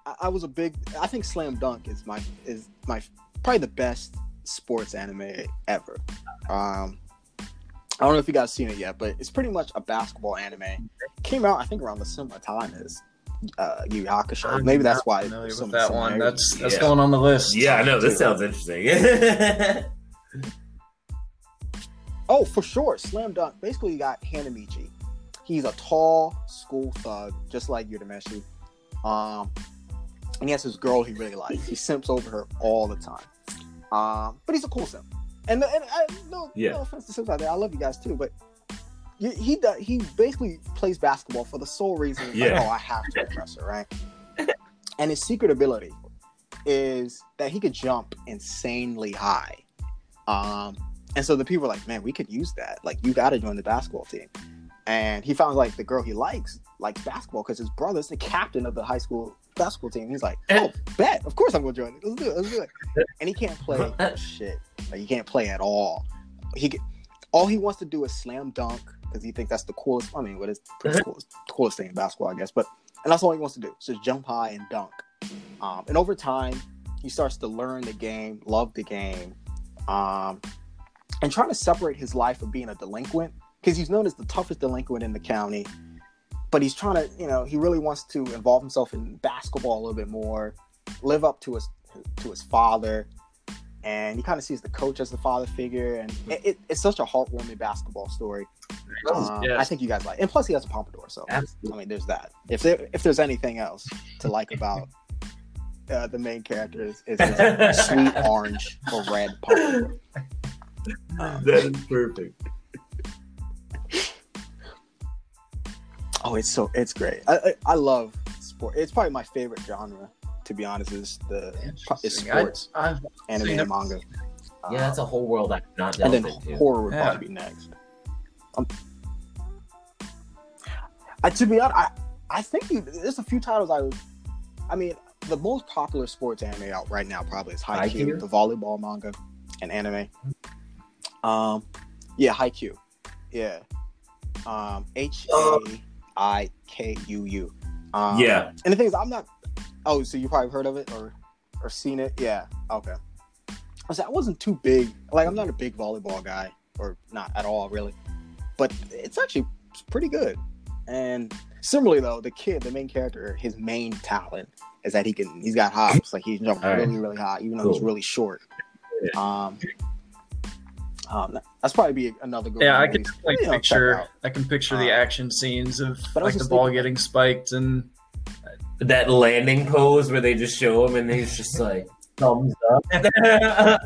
I, I was a big. I think Slam Dunk is my is my probably the best sports anime ever. Um, I don't know if you guys seen it yet, but it's pretty much a basketball anime. Came out, I think, around the similar time as uh, Yu Yu Hakusho. I'm Maybe that's why familiar some- that some one. That's that's Yeah. going on the list. Yeah, I know. This sounds interesting. Oh, for sure. Slam dunk. Basically, you got Hanamichi. He's a tall school thug, just like Urameshi. Um, and he has this girl he really likes. He simps over her all the time. Um, but he's a cool simp. And, and I, no, Yeah. no offense to simps out there. I love you guys too. But he, he does, he basically plays basketball for the sole reason, like, Yeah. oh, I have to impress her, right? and his secret ability is that he could jump insanely high. Um, and so the people are like, man, we could use that. Like, you got to join the basketball team. And he found like the girl he likes likes basketball because his brother's the captain of the high school basketball team. He's like, oh, bet, of course I'm gonna join it. Let's do it. Let's do it. And he can't play shit. Like, he can't play at all. He all he wants to do is slam dunk because he thinks that's the coolest. I mean, what is pretty coolest, coolest thing in basketball, I guess. But and that's all he wants to do. So just jump high and dunk. Um, and over time, he starts to learn the game, love the game, um, and trying to separate his life from being a delinquent because he's known as the toughest delinquent in the county. But he's trying to, you know, he really wants to involve himself in basketball a little bit more, live up to his to his father, and he kind of sees the coach as the father figure, and it, it, it's such a heartwarming basketball story. Um, Yes. I think you guys like, and plus he has a pompadour, so I mean, there's that. If there, if there's anything else to like about uh, the main character is, is his sweet orange or red pompadour. that is perfect. Oh, it's so it's great. I I, I love sport. It's probably my favorite genre, to be honest. Is the is sports, I've anime, and manga. Yeah, that's a whole world I've not and then into. horror would Yeah. probably be next. Um, I, to be honest, I, I think you, there's a few titles I would. I mean, the most popular sports anime out right now probably is Haikyuu, Haikyuu? the volleyball manga and anime. Um, yeah, Haikyuu, yeah, um, H A I K U U. Um, Yeah. and the thing is, I'm not. Oh, so you probably heard of it or or seen it? Yeah. Okay. I was I wasn't too big. Like I'm not a big volleyball guy, or not at all really. But it's actually pretty good. And similarly though, the kid, the main character, his main talent is that he can he's got hops. Like he's jumping All right. really, really high, even though he's really short. Um, um that's probably be another good Yeah, I can like you know, picture. I can picture the Um, action scenes of but like the just ball thinking- getting spiked and That landing pose where they just show him and he's just like thumbs up.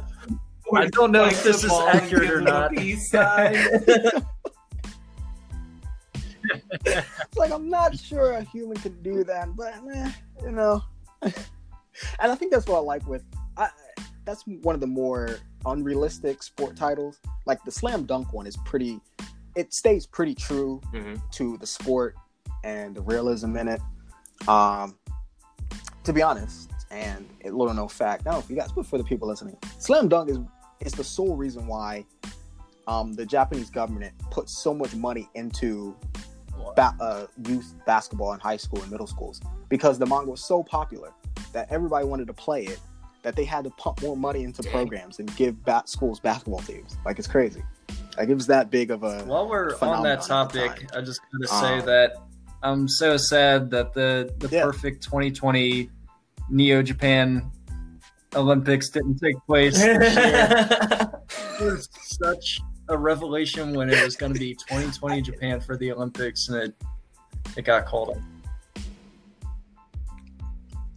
I don't know if this is accurate or gives him a not. It's like I'm not sure a human can do that, but eh, you know. and I think that's what I like with. I, that's one of the more unrealistic sport titles. Like the slam dunk one is pretty. It stays pretty true Mhm. to the sport and the realism in it. Um, to be honest, and a little no fact. I don't know if you guys, but for the people listening, slam dunk is is the sole reason why um, the Japanese government put so much money into ba- uh, youth basketball in high school and middle schools because the manga was so popular that everybody wanted to play it that they had to pump more money into Dang. programs and give bat- schools basketball teams. Like it's crazy. Like it was that big of a. While we're on that topic. I just gotta say Um, that I'm so sad that the the Yeah. perfect 2020 Neo Japan Olympics didn't take place. this year. It was such a revelation when it was going to be 2020 Japan for the Olympics, and it it got called off.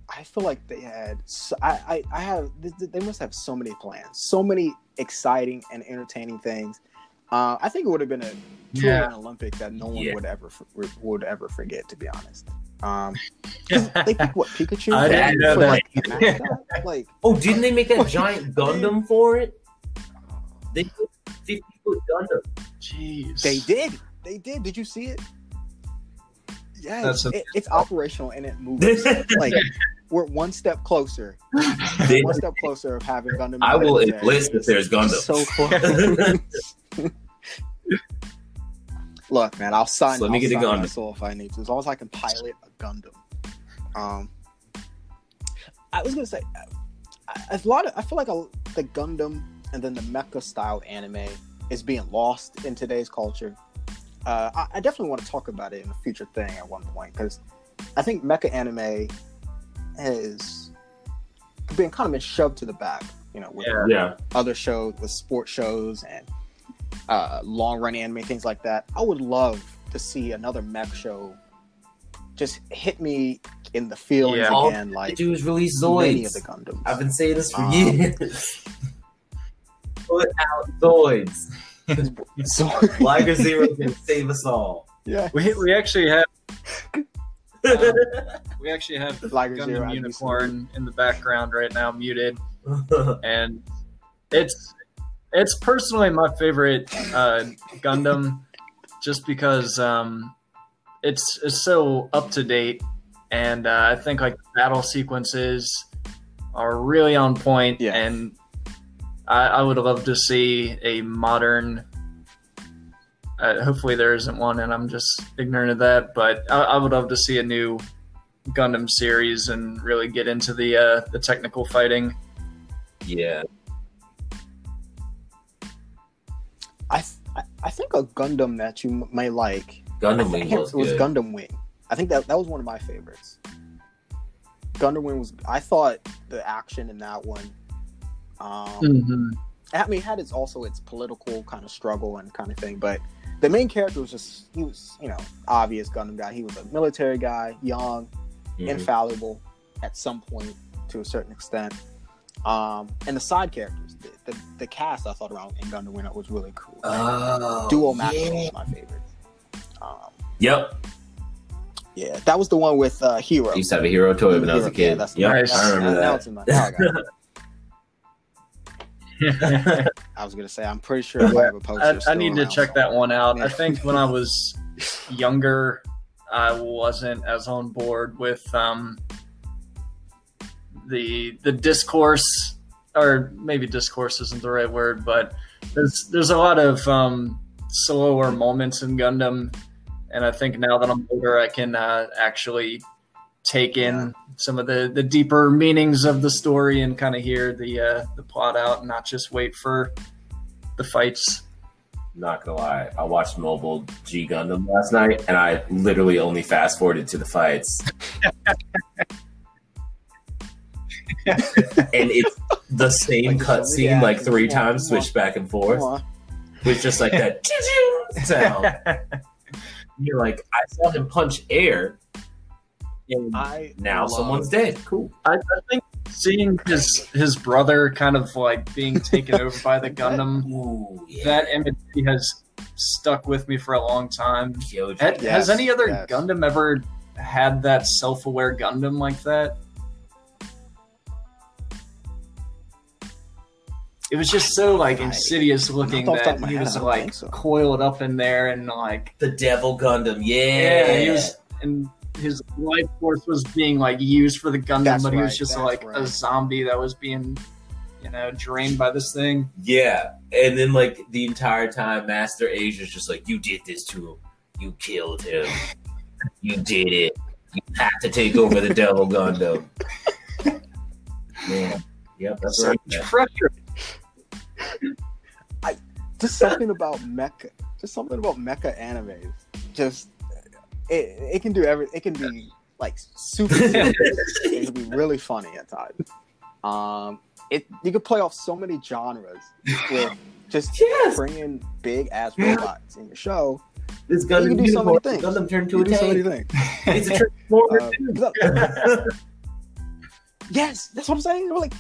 I feel like they had. So, I, I I have. They, they must have so many plans, so many exciting and entertaining things. Uh, I think it would have been a Yeah. touring Olympic that no one Yeah. would ever would ever forget. To be honest, um, 'cause they picked what Pikachu I didn't know that. like like oh, didn't they make that giant Gundam for it? They did 50 foot Gundam. Jeez, They did. They did. Did you see it? Yeah, That's it, it's operational and it moves. like we're one step closer, one step closer of having Gundam. I will enlist if there's Gundam. So close. Look, man, I'll sign. So let me I'll get a sign my Gundam. soul if I need to, as long as I can pilot a Gundam. Um, I was gonna say, a lot of I feel like a, the Gundam and then the mecha style anime is being lost in today's culture. Uh, I, I definitely want to talk about it in a future thing at one point because I think mecha anime has been kind of been shoved to the back. You know, with Yeah. yeah. other shows, with sports shows and uh, long run anime, things like that. I would love to see another mech show just hit me in the feelings Yeah. Again, They like do is release many of Zoids. the Gundams. I've been saying this for Um, years. Put out Zoids. so Liger Zero can save us all. yeah, we we actually have um, we actually have Liger Gundam I do Unicorn in the background right now, muted. and it's it's personally my favorite uh, Gundam, just because um, it's it's so up to date, and uh, I think like battle sequences are really on point, Yeah. and I, I would love to see a modern. Uh, hopefully there isn't one, and I'm just ignorant of that. But I, I would love to see a new Gundam series and really get into the uh, the technical fighting. yeah. I, I I think a Gundam that you m- may like Gundam Wing was it was good. Gundam Wing. I think that that was one of my favorites. Gundam Wing was. I thought the action in that one. Um, I mean, it had its also its political kind of struggle and kind of thing, but the main character was just he was you know obvious Gundam guy. He was a military guy, young, Mhm. infallible at some point to a certain extent. Um, and the side characters, the, the, the cast I thought around in Gundam Wing was really cool. Oh, Duo Maxwell yeah. was my favorite. Um, Yep. yeah, that was the one with uh, Heero. I used to have a Heero toy when I was a Yeah, kid. that's- yep, Nice. I remember now that. I got it. I was gonna say, I'm pretty sure I have a poster. I, I need to check that one out. Yeah. I think when I was younger, I wasn't as on board with um, the the discourse, or maybe discourse isn't the right word, but there's there's a lot of um, slower moments in Gundam, and I think now that I'm older, I can uh, actually take in some of the the deeper meanings of the story and kind of hear the uh, the plot out, and not just wait for the fights. Not gonna lie, I watched Mobile G Gundam last night, and I literally only fast forwarded to the fights. and it's the same Like the cutscene yeah, like three come on, times, come on. switched back and forth, on. with just like that ching-ching sound. You're like, I saw him punch air, and I now love- someone's dead. Cool. I, I think seeing his his brother kind of like being taken over by the Gundam, Ooh, yeah. that image has stuck with me for a long time. Kyoji. Ha- Yes, has any other yes. Gundam ever had that self aware Gundam like that? It was just so like insidious looking Not off the top that he head, was I like so. coiled up in there and like the Devil Gundam. Yeah, yeah, he was and his life force was being like used for the Gundam, That's but he was right, just that's like a zombie that was being you know drained by this thing. Yeah, and then like the entire time, Master Asia's just like, "You did this to him. You killed him. you did it. You have to take over the Devil Gundam." Man, yep, that's So right. much pressure. just something about mecha just something about mecha animes just it, it can do every it can be like super it can be really funny at times. Um it you could play off so many genres with just Yes, bringing big ass robots in your show. This you Gundam can do so many things. Gundam you into can a do so many things. It's a transformer. Uh, yes that's what i'm saying. We're like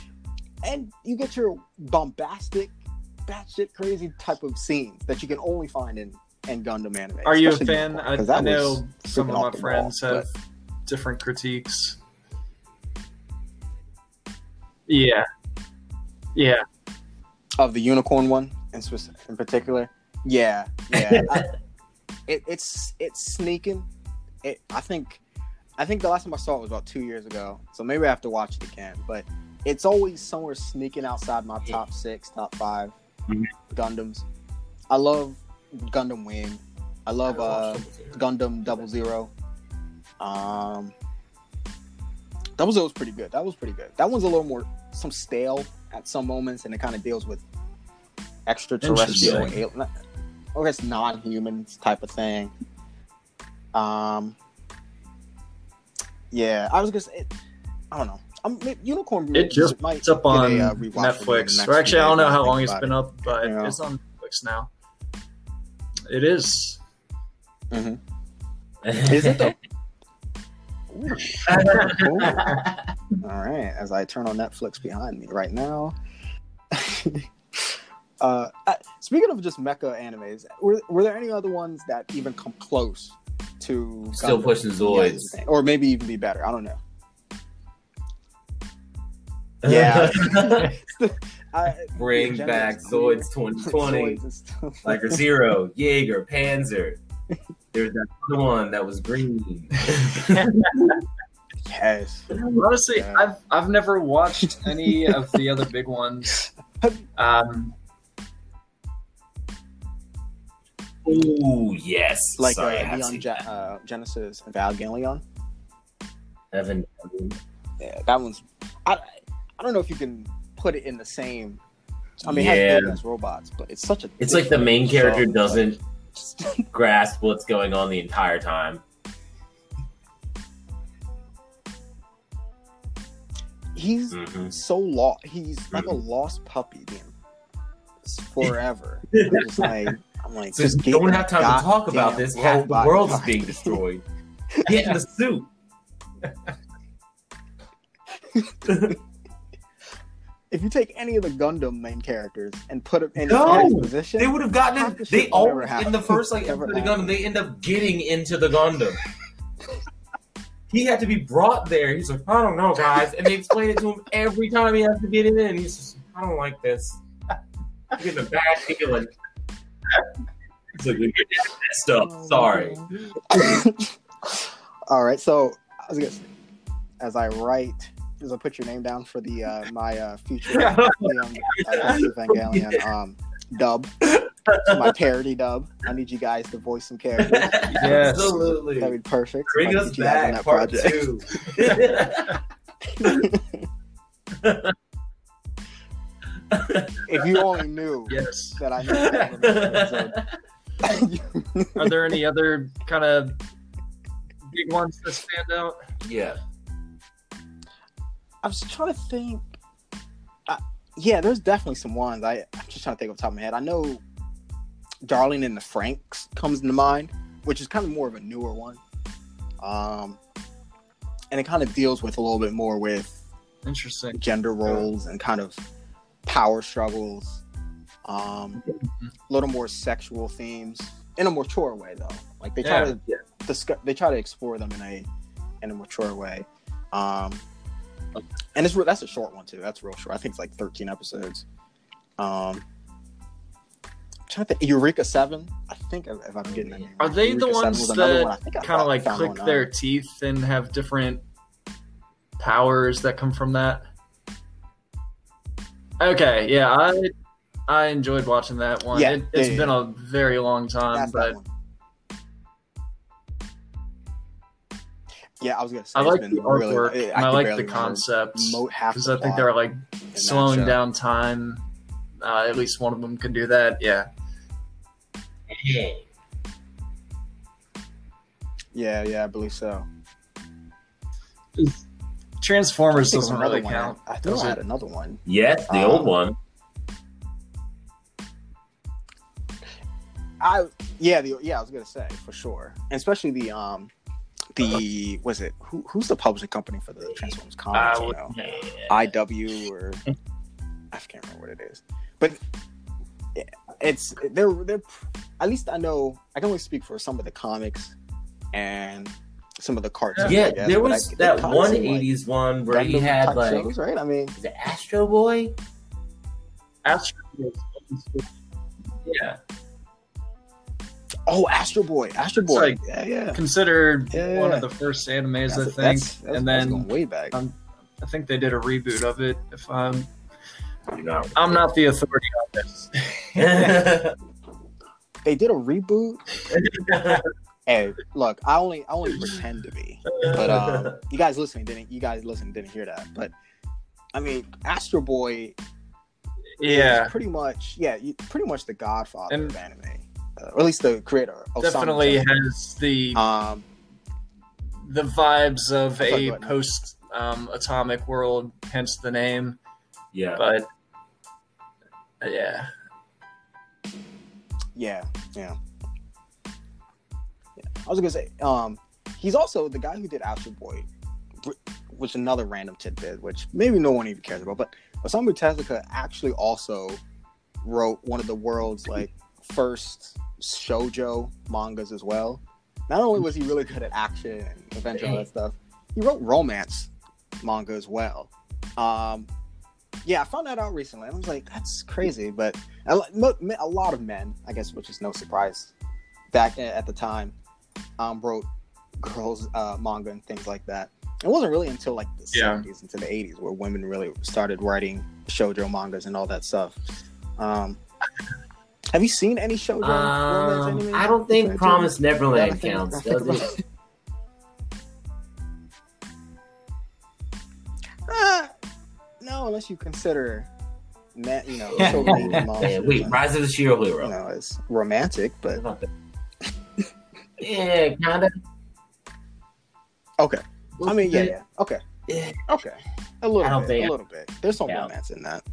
and you get your bombastic batshit crazy type of scenes that you can only find in in Gundam anime. Are you a fan? Unicorn, I, 'cause I know some of my friends wall, have different critiques. Yeah, yeah. of the unicorn one in spec- in particular. Yeah, yeah. I, it, it's it's sneaking. It, I think I think the last time I saw it was about two years ago, so maybe I have to watch it again. But it's always somewhere sneaking outside my top six, top 5 Mhm. Gundams. I love Gundam Wing. I love uh, Gundam Double Zero. Um, Double Zero was pretty good. That was pretty good. That one's a little more some stale at some moments, and it kind of deals with extraterrestrial, alien, or it's non-humans type of thing. Um, yeah, I was gonna say, it, I don't know. I'm, Unicorn. It just might It's up on a, uh, rewatch for me in the Netflix. Or actually, I don't know how long it's been it. up, but Yeah. it's on Netflix now. It is. Mhm. Is it though? Ooh. Cool. All right, as I turn on Netflix behind me right now. uh, uh, speaking of just mecha animes, were, were there any other ones that even come close to Still Gundam? pushing Zoids. or maybe even be better? I don't know. Yeah. I, Bring back Zoids 2020. Zoids is still- Liger Zero, Jaeger, Panzer. There's that other one that was green. yes. Honestly, Yeah. I've I've never watched any of the other big ones. Um, Ooh, yes. Like Sorry, uh, Neon Ge- uh, Genesis Evangelion. Evan. Yeah, that one's. I, I don't know if you can put it in the same. I mean, Yeah. has robots, but it's such a. It's like the main character show. doesn't Like, grasp what's going on the entire time. he's hmm so lost. He's like a Mhm. lost puppy, forever. I'm just like, I'm like, So just you don't have time to talk about this. Half the world is being destroyed. Get in the suit. If you take any of the Gundam main characters and put them in No! his position, They would have gotten Half in. the They shit will never always in the first like Never the Gundam. They end up getting into the Gundam. he had to be brought there. He's like, I don't know, guys, and they explain it to him every time he has to get it in. He's just, I don't like this. I'm getting a bad feeling. He's like, "You're getting messed up. Oh, Sorry. All right, so I was gonna say, as I write, as I put your name down for the uh, my uh, future Neon Evangelion um, dub, my parody dub. I need you guys to voice some characters. Yes. Absolutely. That'd be perfect. Bring If us you back, that part project. two. if you only knew Yes. that I know that was an episode. Are there any other kind of big ones that stand out? yeah. I was trying to think. Uh, yeah, there's definitely some ones. I, I'm just trying to think off the top of my head. I know Darling in the Franxx comes to mind, which is kind of more of a newer one. Um, and it kind of deals with a little bit more with Interesting. gender roles and kind of power struggles. Um, a little more sexual themes in a mature way, though. Like they try Yeah. to discuss, they try to explore them in a in a mature way. Um, and it's that's a short one too. That's real short. I think it's like 13 episodes. Um, I'm trying to think, Eureka Seven. I think if if I'm getting that name. Are right. they the Eureka 7 ones that one I think I Kind of like click their teeth and have different powers that come from that. Okay, yeah, I I enjoyed watching that one. Yeah, it, it's yeah, been yeah. a very long time, That's but Yeah, I was gonna say I like been the really- artwork I and I can like the remember concepts because I think they're like slowing down time. Uh, at least one of them can do that. Yeah, Yeah, yeah, I believe so. Transformers doesn't another really one. count. I thought does I it? had another one. Yes, the Um, old one. I yeah, the, yeah, I was gonna say for sure, and especially the um, the was it who who's the publishing company for the Transformers comics? Uh, you what- know, IW or I can't remember what it is, but it's they're they're at least I know I can only speak for some of the comics and some of the cartoons. Yeah, I guess, there was I- that kinda one seem like one where he had like shows, right? I mean, is it Astro Boy? Astro- Yeah, oh, Astro Boy, Astro Boy, like- yeah, yeah. considered Yeah. one of the first animes, I That's- think, that's- that's- and then going way back. um, I think they did a reboot of it. If I'm, You're not I'm not the authority on this. They did a reboot. Hey, look, I only I only pretend to be. But um, you guys listening didn't you guys listening didn't hear that. But I mean, Astro Boy yeah, pretty much yeah, pretty much the godfather And- of anime. Uh, or at least the creator. Osamu definitely Tezuka. has the Um, the vibes of Sorry, a post um, atomic world, hence the name. yeah. But yeah, yeah, yeah. Yeah. I was gonna say, um, he's also the guy who did Astro Boy, br- which another random tidbit, which maybe no one even cares about. But Osamu Tezuka actually also wrote one of the world's like first shojo mangas as well. Not only was he really good at action and adventure and all that stuff, he wrote romance manga as well. Um, yeah, I found that out recently. and I was like, that's crazy. But a a lot of men, I guess, which is no surprise, back at the time, um, wrote girls uh, manga and things like that. It wasn't really until like the Yeah. 70s into the 80s where women really started writing shoujo mangas and all that stuff. Um, have you seen any shows? romance Um, anime? I don't think That Promise I Neverland think- counts, does about- it? Ah, no, unless you consider, man, you know, Yeah. Yeah, wait, Rise of the Shield you Hero. know, it's romantic, but Yeah, kind of. okay. I mean, yeah, yeah, okay, yeah. okay, a little I don't bit, think- a little bit. There's some Yeah. romance in that,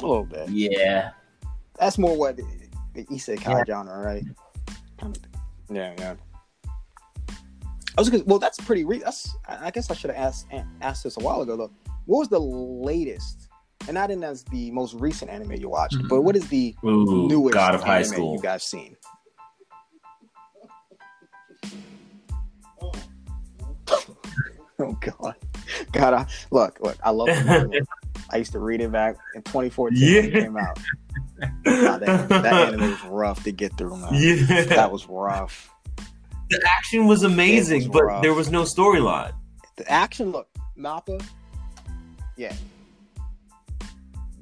a little bit. Yeah. That's more what the, the isekai Yeah. genre, right? Yeah, yeah. I was gonna, well, that's pretty. Re- that's I I guess I should have asked asked this a while ago though. What was the latest and not in as the most recent anime you watch, Mhm. but what is the Ooh, newest God of High anime School. you guys seen? Oh God, God! I, look, look. I love. I used to read it back in 2014 when it Yeah. came out. That, that anime was rough to get through, man. yeah, That was rough. the action was amazing, was but rough. there was no storyline. The action, look, Mappa, yeah,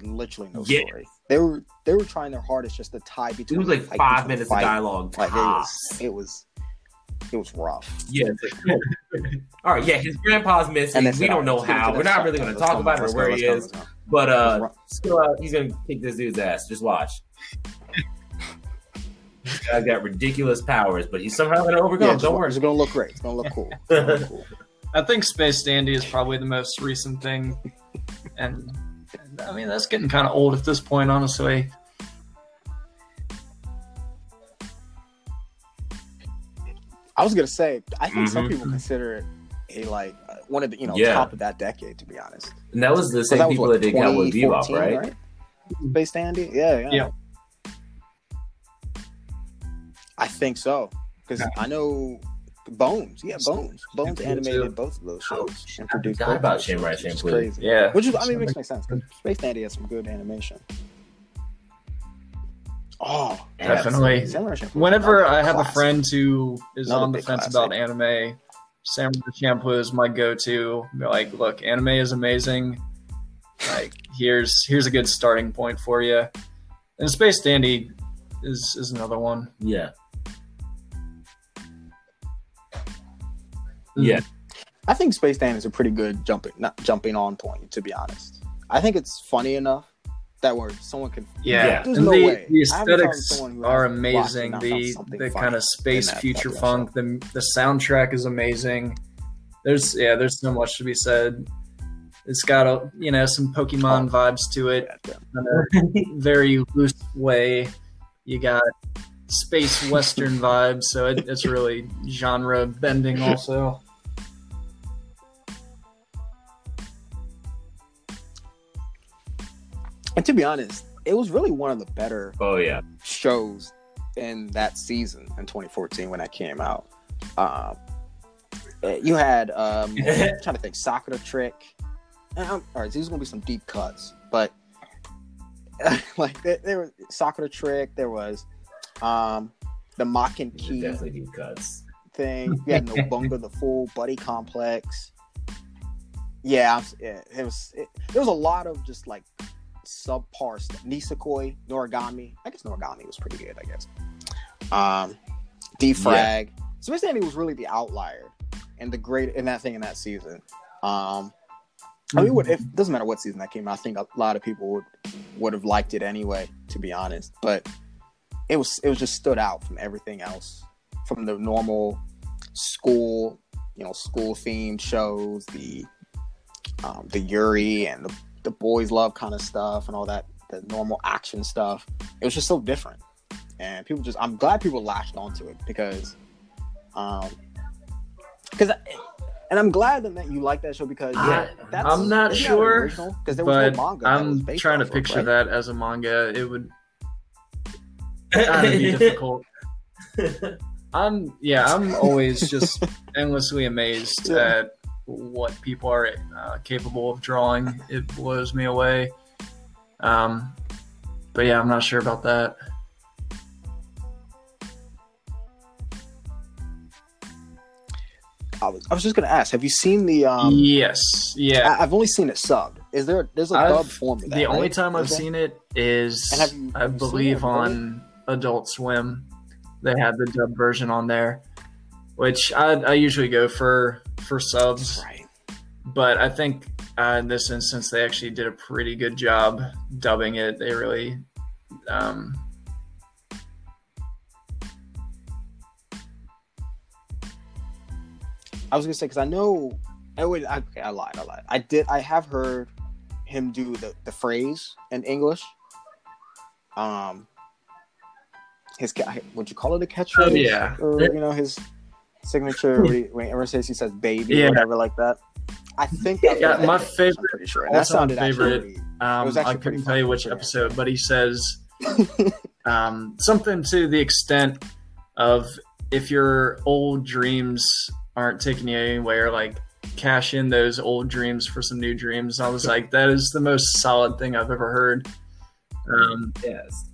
literally no Yeah. story. They were they were trying their hardest just to tie between. It was like five minutes fight. of dialogue. Like it was, it was, it was rough. Yeah. like- All right. Yeah, his grandpa's missing. We don't know how. We're not really going to talk about it or where let's he go, is. let's go. But uh, still, uh, he's going to kick this dude's ass. Just watch. This guy's got ridiculous powers, but he's somehow going to overcome. Yeah, them. Don't worry. It's gonna look great. It's gonna look cool. Gonna look cool. I think Space Dandy is probably the most recent thing, and, and I mean that's getting kind of old at this point, honestly. I was gonna say, I think some Mhm. people consider it a like one of the you know Yeah. top of that decade. To be honest, And that was the So same people what, that did Cowboy Bebop, 2014, right? Space Dandy, yeah, yeah, Yeah. I think so because I know Bones, yeah, Bones, Bones Champloo, animated too. both of those shows and produced forgot both about those shows, Samurai which Champloo. crazy. Yeah, Which is, I mean, it makes no sense because Space Dandy has some good animation. Oh, Definitely. Samurai Whenever I have a friend who is Another on the fence classic. about anime, Samurai Champloo is my go-to. Like, look, anime is amazing. Like, here's here's a good starting point for you. And Space Dandy is is another one. Yeah. Hmm. Yeah. I think Space Dandy is a pretty good jumping not jumping on point. To be honest, I think it's funny enough that where someone can. Yeah, Yeah. There's and no the, way. the I haven't found aesthetics are hasn't watched it amazing. The the kind of space that future fucking funk. The the soundtrack is amazing. There's yeah, there's so much to be said. It's got a you know some Pokemon oh. vibes to it, Yeah, yeah. in a very loose way. You got space western vibes, so it, it's really genre bending also. And to be honest, it was really one of the better Oh yeah. shows in that season in 2014 when that came out. Um, eh, you had um, I'm trying to think Sakura Trick. And I'm- all right, these are gonna be some deep cuts, but like there, there was Sakura Trick. There was um, the Mock and Key Definitely deep cuts. thing. You had Nobunaga the Fool, Buddy Complex. Yeah, yeah it was. It, there was a lot of just like subpar stuff. Nisekoi, Noragami. I guess Noragami was pretty good. I guess. Um, D-Frag. Space Dandy was really the outlier and the great in that thing in that season. Um, I mean, what if doesn't matter what season that came out. I think a lot of people would would have liked it anyway, to be honest. But it was it was just stood out from everything else, from the normal school, you know, school themed shows, the um, the Yuri and the the boys love kind of stuff and all that, the normal action stuff. It was just so different, and people just I'm glad people latched onto it because, um, because. And I'm glad that that you like that show because yeah, I- that's, I'm not sure, because there was But no manga. I'm based trying to off of, picture right? that as a manga. It would kind of be difficult. I'm yeah, I'm always just endlessly amazed Yeah. at what people are uh, capable of drawing. It blows me away. Um, but yeah, I'm not sure about that. I was, I was just gonna ask, have you seen the? Um, yes, yeah. I, have only seen it subbed. Is there? There's a I've- dub form of that. the only right? time I've seen it is have you- I have believe on Adult Swim. They had the dub version on there, which I, I usually go for for subs. right. but I think uh, in this instance they actually did a pretty good job dubbing it. They really, um, I was gonna say because I know. I would. I, okay, I lied. I lied. I did. I have heard him do the the phrase in English. Um. His ca- would you call it a catchphrase? Oh, yeah. Or you know his signature when he- whenever says he says baby Yeah. or whatever like that. I think that's Yeah, what that my is, favorite- I'm pretty sure. That sounded favorite actually Um, was I couldn't tell you which episode, but he says um, something to the extent of if your old dreams aren't taking you anywhere, like cash in those old dreams for some new dreams. I was like, that is the most solid thing I've ever heard. Um, Yes.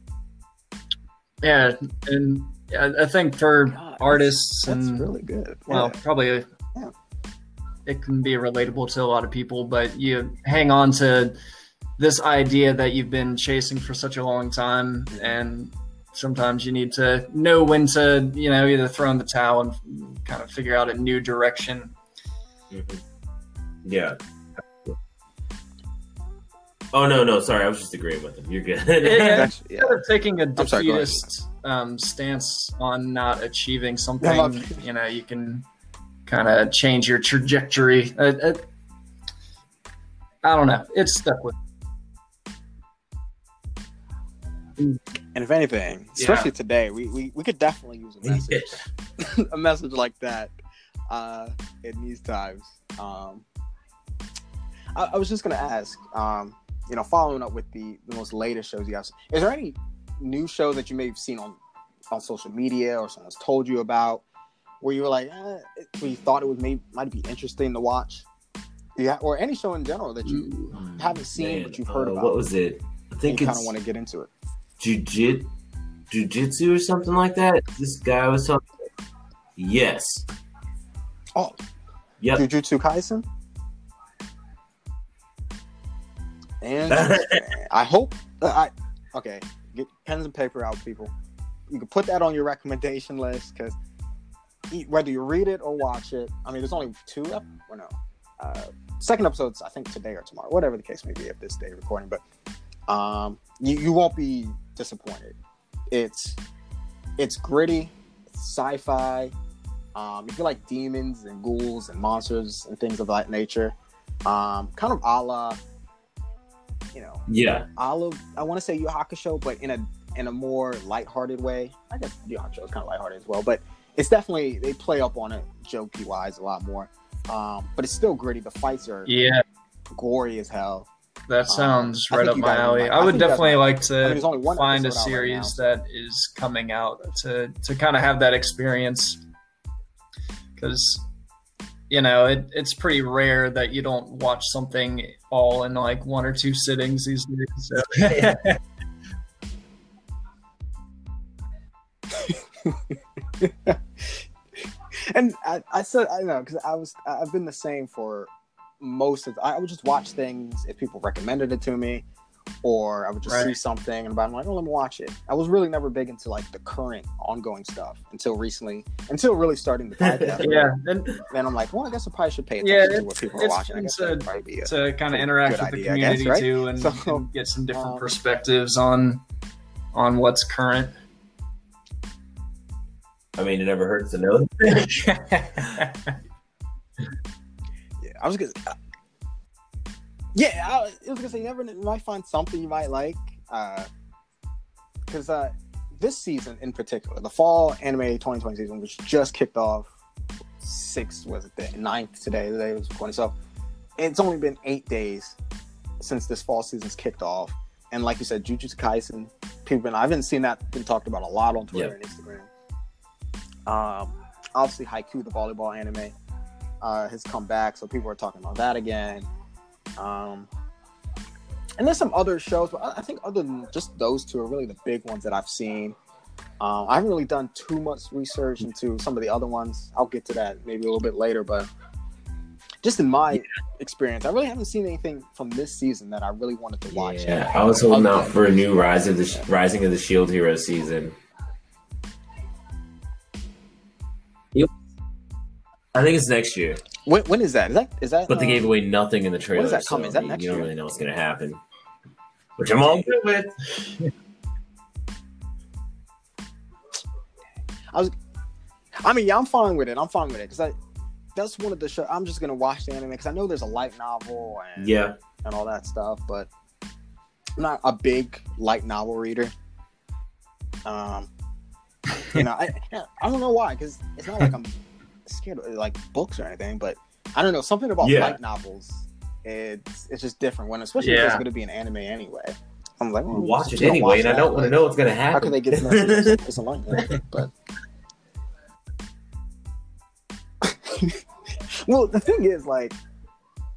yeah, and I, I think for God, artists That's and really good. well, Yeah. probably Yeah. it can be relatable to a lot of people, but you hang on to this idea that you've been chasing for such a long time, and sometimes you need to know when to, you know, either throw in the towel and kind of figure out a new direction. Mhm. Yeah. Oh no, no, sorry, I was just agreeing with him. You're good. Yeah. That's- yeah. Instead of taking a I'm sorry, defeatist um, stance on not achieving something, Yeah, you know, you can kind of change your trajectory. Uh, uh, I don't know. It's stuck with. And if anything, especially today, we, we, we could definitely use a message, a message like that uh, in these times. Um, I, I was just gonna ask, um, you know, following up with the, the most latest shows you have, is there any new shows that you may have seen on on social media or someone's told you about where you were like, eh, where you thought it was maybe might be interesting to watch? Yeah, or any show in general that you haven't seen but you've heard uh, about. What was it? I think you kind of want to get into it. jujit, jujitsu or something like that. This guy was talking. Yes. Oh, Yep. Jujutsu Kaisen. And I hope uh, I okay. Get pens and paper out, people. You can put that on your recommendation list because whether you read it or watch it, I mean, there's only two ep- or no, uh, second episodes I think today or tomorrow, whatever the case may be, if this day recording. But um, you you won't be disappointed. It's it's gritty, sci-fi. Um, if you like demons and ghouls and monsters and things of that nature, um, kind of a la, you know, Yeah. a la, I want to say Yu Yu Hakusho, but in a in a more lighthearted way. I guess Yu Yu Hakusho is kind of lighthearted as well, but it's definitely they play up on it jokey wise a lot more. Um, but it's still gritty. The fights are Yeah, gory as hell. that sounds I right up my alley. might- I I would think definitely might- like I to mean, only one find a episode out right series that is coming out to to kind of have that experience because you know it, it's pretty rare that you don't watch something all in like one or two sittings these days so. and I, I said I know because I was I've been the same for most of. I would just watch things if people recommended it to me, or I would just see something and I'm like, oh, let me watch it. I was really never big into like the current ongoing stuff until recently, until really starting the podcast. yeah and Then I'm like, well, I guess I probably should pay attention Yeah, to what people are watching. I fun guess to- probably be a, to kind of interact with the idea, I guess, community right? too and, So, and get some different um, perspectives on on what's current I mean, it never hurts to know. yeah. I was gonna. Yeah, I was gonna say you never you might find something you might like, because uh, this season in particular, the fall anime 2020 season, which just kicked off six was it the ninth today? Today was 20. So it's only been eight days since this fall season's kicked off, and like you said, Jujutsu Kaisen. People been I've been seeing that been talked about a lot on Twitter and Instagram. Um, obviously, Haikyuu, the volleyball anime, uh, has come back, so people are talking about that again. Um, and there's some other shows, but I I think other than just those two are really the big ones that I've seen. Um, I haven't really done too much research into some of the other ones. I'll get to that maybe a little bit later, but just in my experience, I really haven't seen anything from this season that I really wanted to watch. Yeah, I was holding out for a new Rise of the Rising of the Shield Hero season. Yep. I think it's next year, When, when is that? Is that is that? but they uh, gave away nothing in the trailer. When is that coming? so Is that you- next you don't really know what's going to happen, which I'm all good with. I was, I mean, yeah, I'm fine with it. I'm fine with it because I. That's one of the show. I'm just gonna watch the anime because I know there's a light novel and Yeah, and all that stuff, but I'm not a big light novel reader. Um, you know, I I don't know why because it's not like I'm scared of like books or anything, but I don't know something about Yeah. light novels it's it's just different when especially if it's going to be an anime anyway. I'm like, well, mm, Watch just it gonna anyway, watch and I don't want to know what's gonna happen. How could happen. they get messages? It's a line, but well, the thing is, like,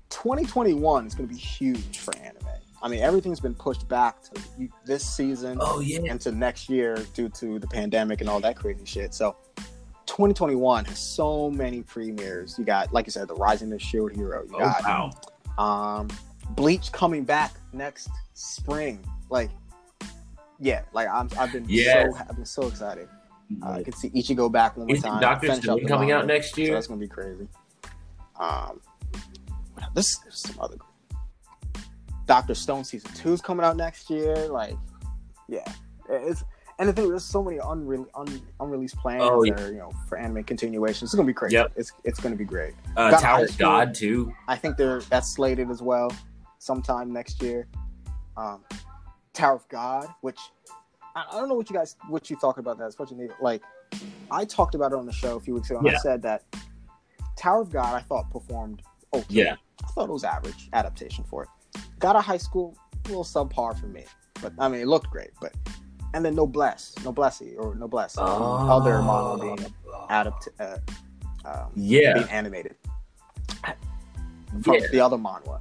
2021 is going to be huge for anime. I mean, everything's been pushed back to this season oh yeah, into next year due to the pandemic and all that crazy shit. So 2021 has so many premieres. You got, like you said, the Rising of the Shield Hero. You oh got wow, um, Bleach coming back next spring. Like, yeah, like I'm, I've been Yes. so I've been so excited. Uh, I could see Ichigo back one more time. Doctor Stone coming out next So year? that's gonna be crazy. Um, this there's some other Doctor Stone season two is coming out next year. Like, yeah, it's and the thing there's so many unre- un, unreleased plans Oh, yeah. are, you know for anime continuations. It's gonna be crazy. Yep. It's it's gonna be great. Uh, Got Tower of God too. I think they're that's slated as well sometime next year. Um, Tower of God, which I, I don't know what you guys what you thought about that, especially like I talked about it on the show a few weeks ago, and I said that Tower of God I thought performed okay. Yeah. I thought it was average adaptation for it. Got a high school, a little subpar for me, but I mean it looked great. But and then Noblesse, Noblesse or Noblesse, um, other mono being adapt uh, um, Yeah, being animated from Yeah. the other manhwa.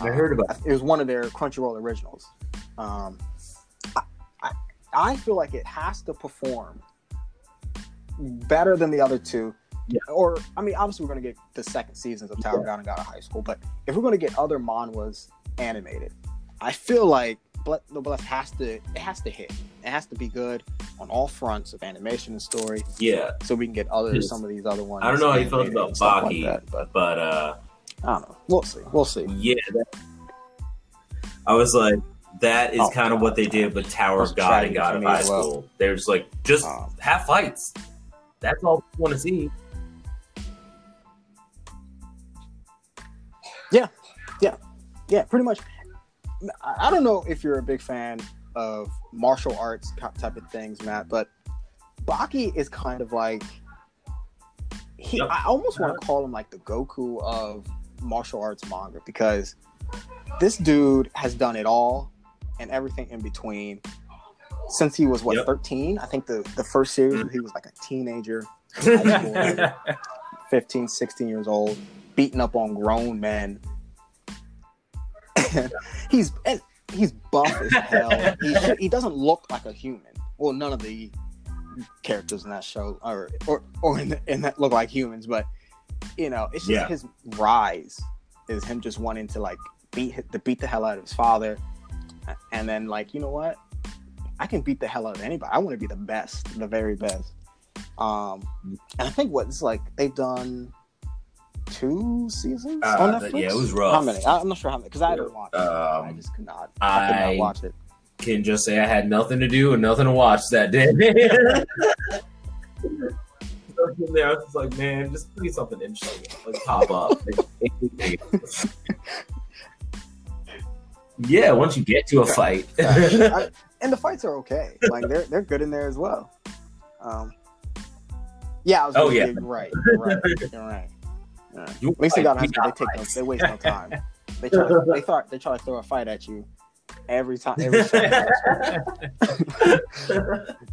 I heard about. It was one of their Crunchyroll originals. Um, I, I, I feel like it has to perform better than the other two. Yeah. Or I mean, obviously we're going to get the second seasons of Tower of God and God of High School, but if we're going to get other manhwas animated, I feel like Noblesse has to it has to hit. It has to be good on all fronts of animation and story, Yeah, so we can get other Yes. some of these other ones. I don't know how you felt about Baki. that, but but uh, I don't know. We'll see. We'll see. yeah, that, I was like, that is Oh, kind of what they did with Tower of God and God of High well. School. They're just like, just Um, have fights. That's all we want to see. Yeah. Yeah. Yeah, pretty much. I don't know if you're a big fan of martial arts type of things, Matt, but Baki is kind of like he. Yep. I almost want to call him like the Goku of martial arts manga because this dude has done it all and everything in between since he was what Yep. 13 i think the the first series mm-hmm. he was like a teenager high school, 15 16 years old beating up on grown men he's and he's buff as hell. He, he doesn't look like a human. Well none of the characters in that show or or, or in, the, in that look like humans but you know it's just Yeah. his rise is him just wanting to like beat to beat the hell out of his father. And then like you know what? I can beat the hell out of anybody. I want to be the best the very best. Um and i think what it's like they've done two seasons Uh, on Netflix? yeah, it was rough. how many I- i'm not sure how many because i haven't watched it. i Um, just could not i could not watch it can just say I had nothing to do and nothing to watch that day. In there, I was just like, man, just please something interesting like pop up. Yeah, once you get to a fight. I- and the fights are okay like they're they're good in there as well um yeah i was Oh, yeah. right right right Yeah. You At least they fight, got we they take no, they waste no time. They try to, they thought they try to throw a fight at you every time. Every show.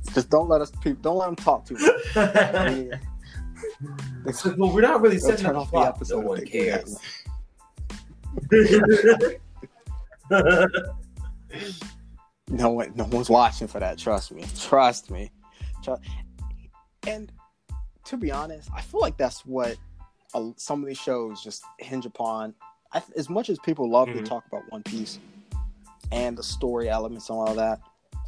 Just don't let us people don't let them talk too much. They- they- It's like, well, we're not really they'll setting turn off the the episode. No one if they do cares. No one, no one's watching for that. Trust me. Trust me. Tru- And to be honest, I feel like that's what uh, some of these shows just hinge upon. I, as much as people love Mhm. to talk about One Piece and the story elements and all that,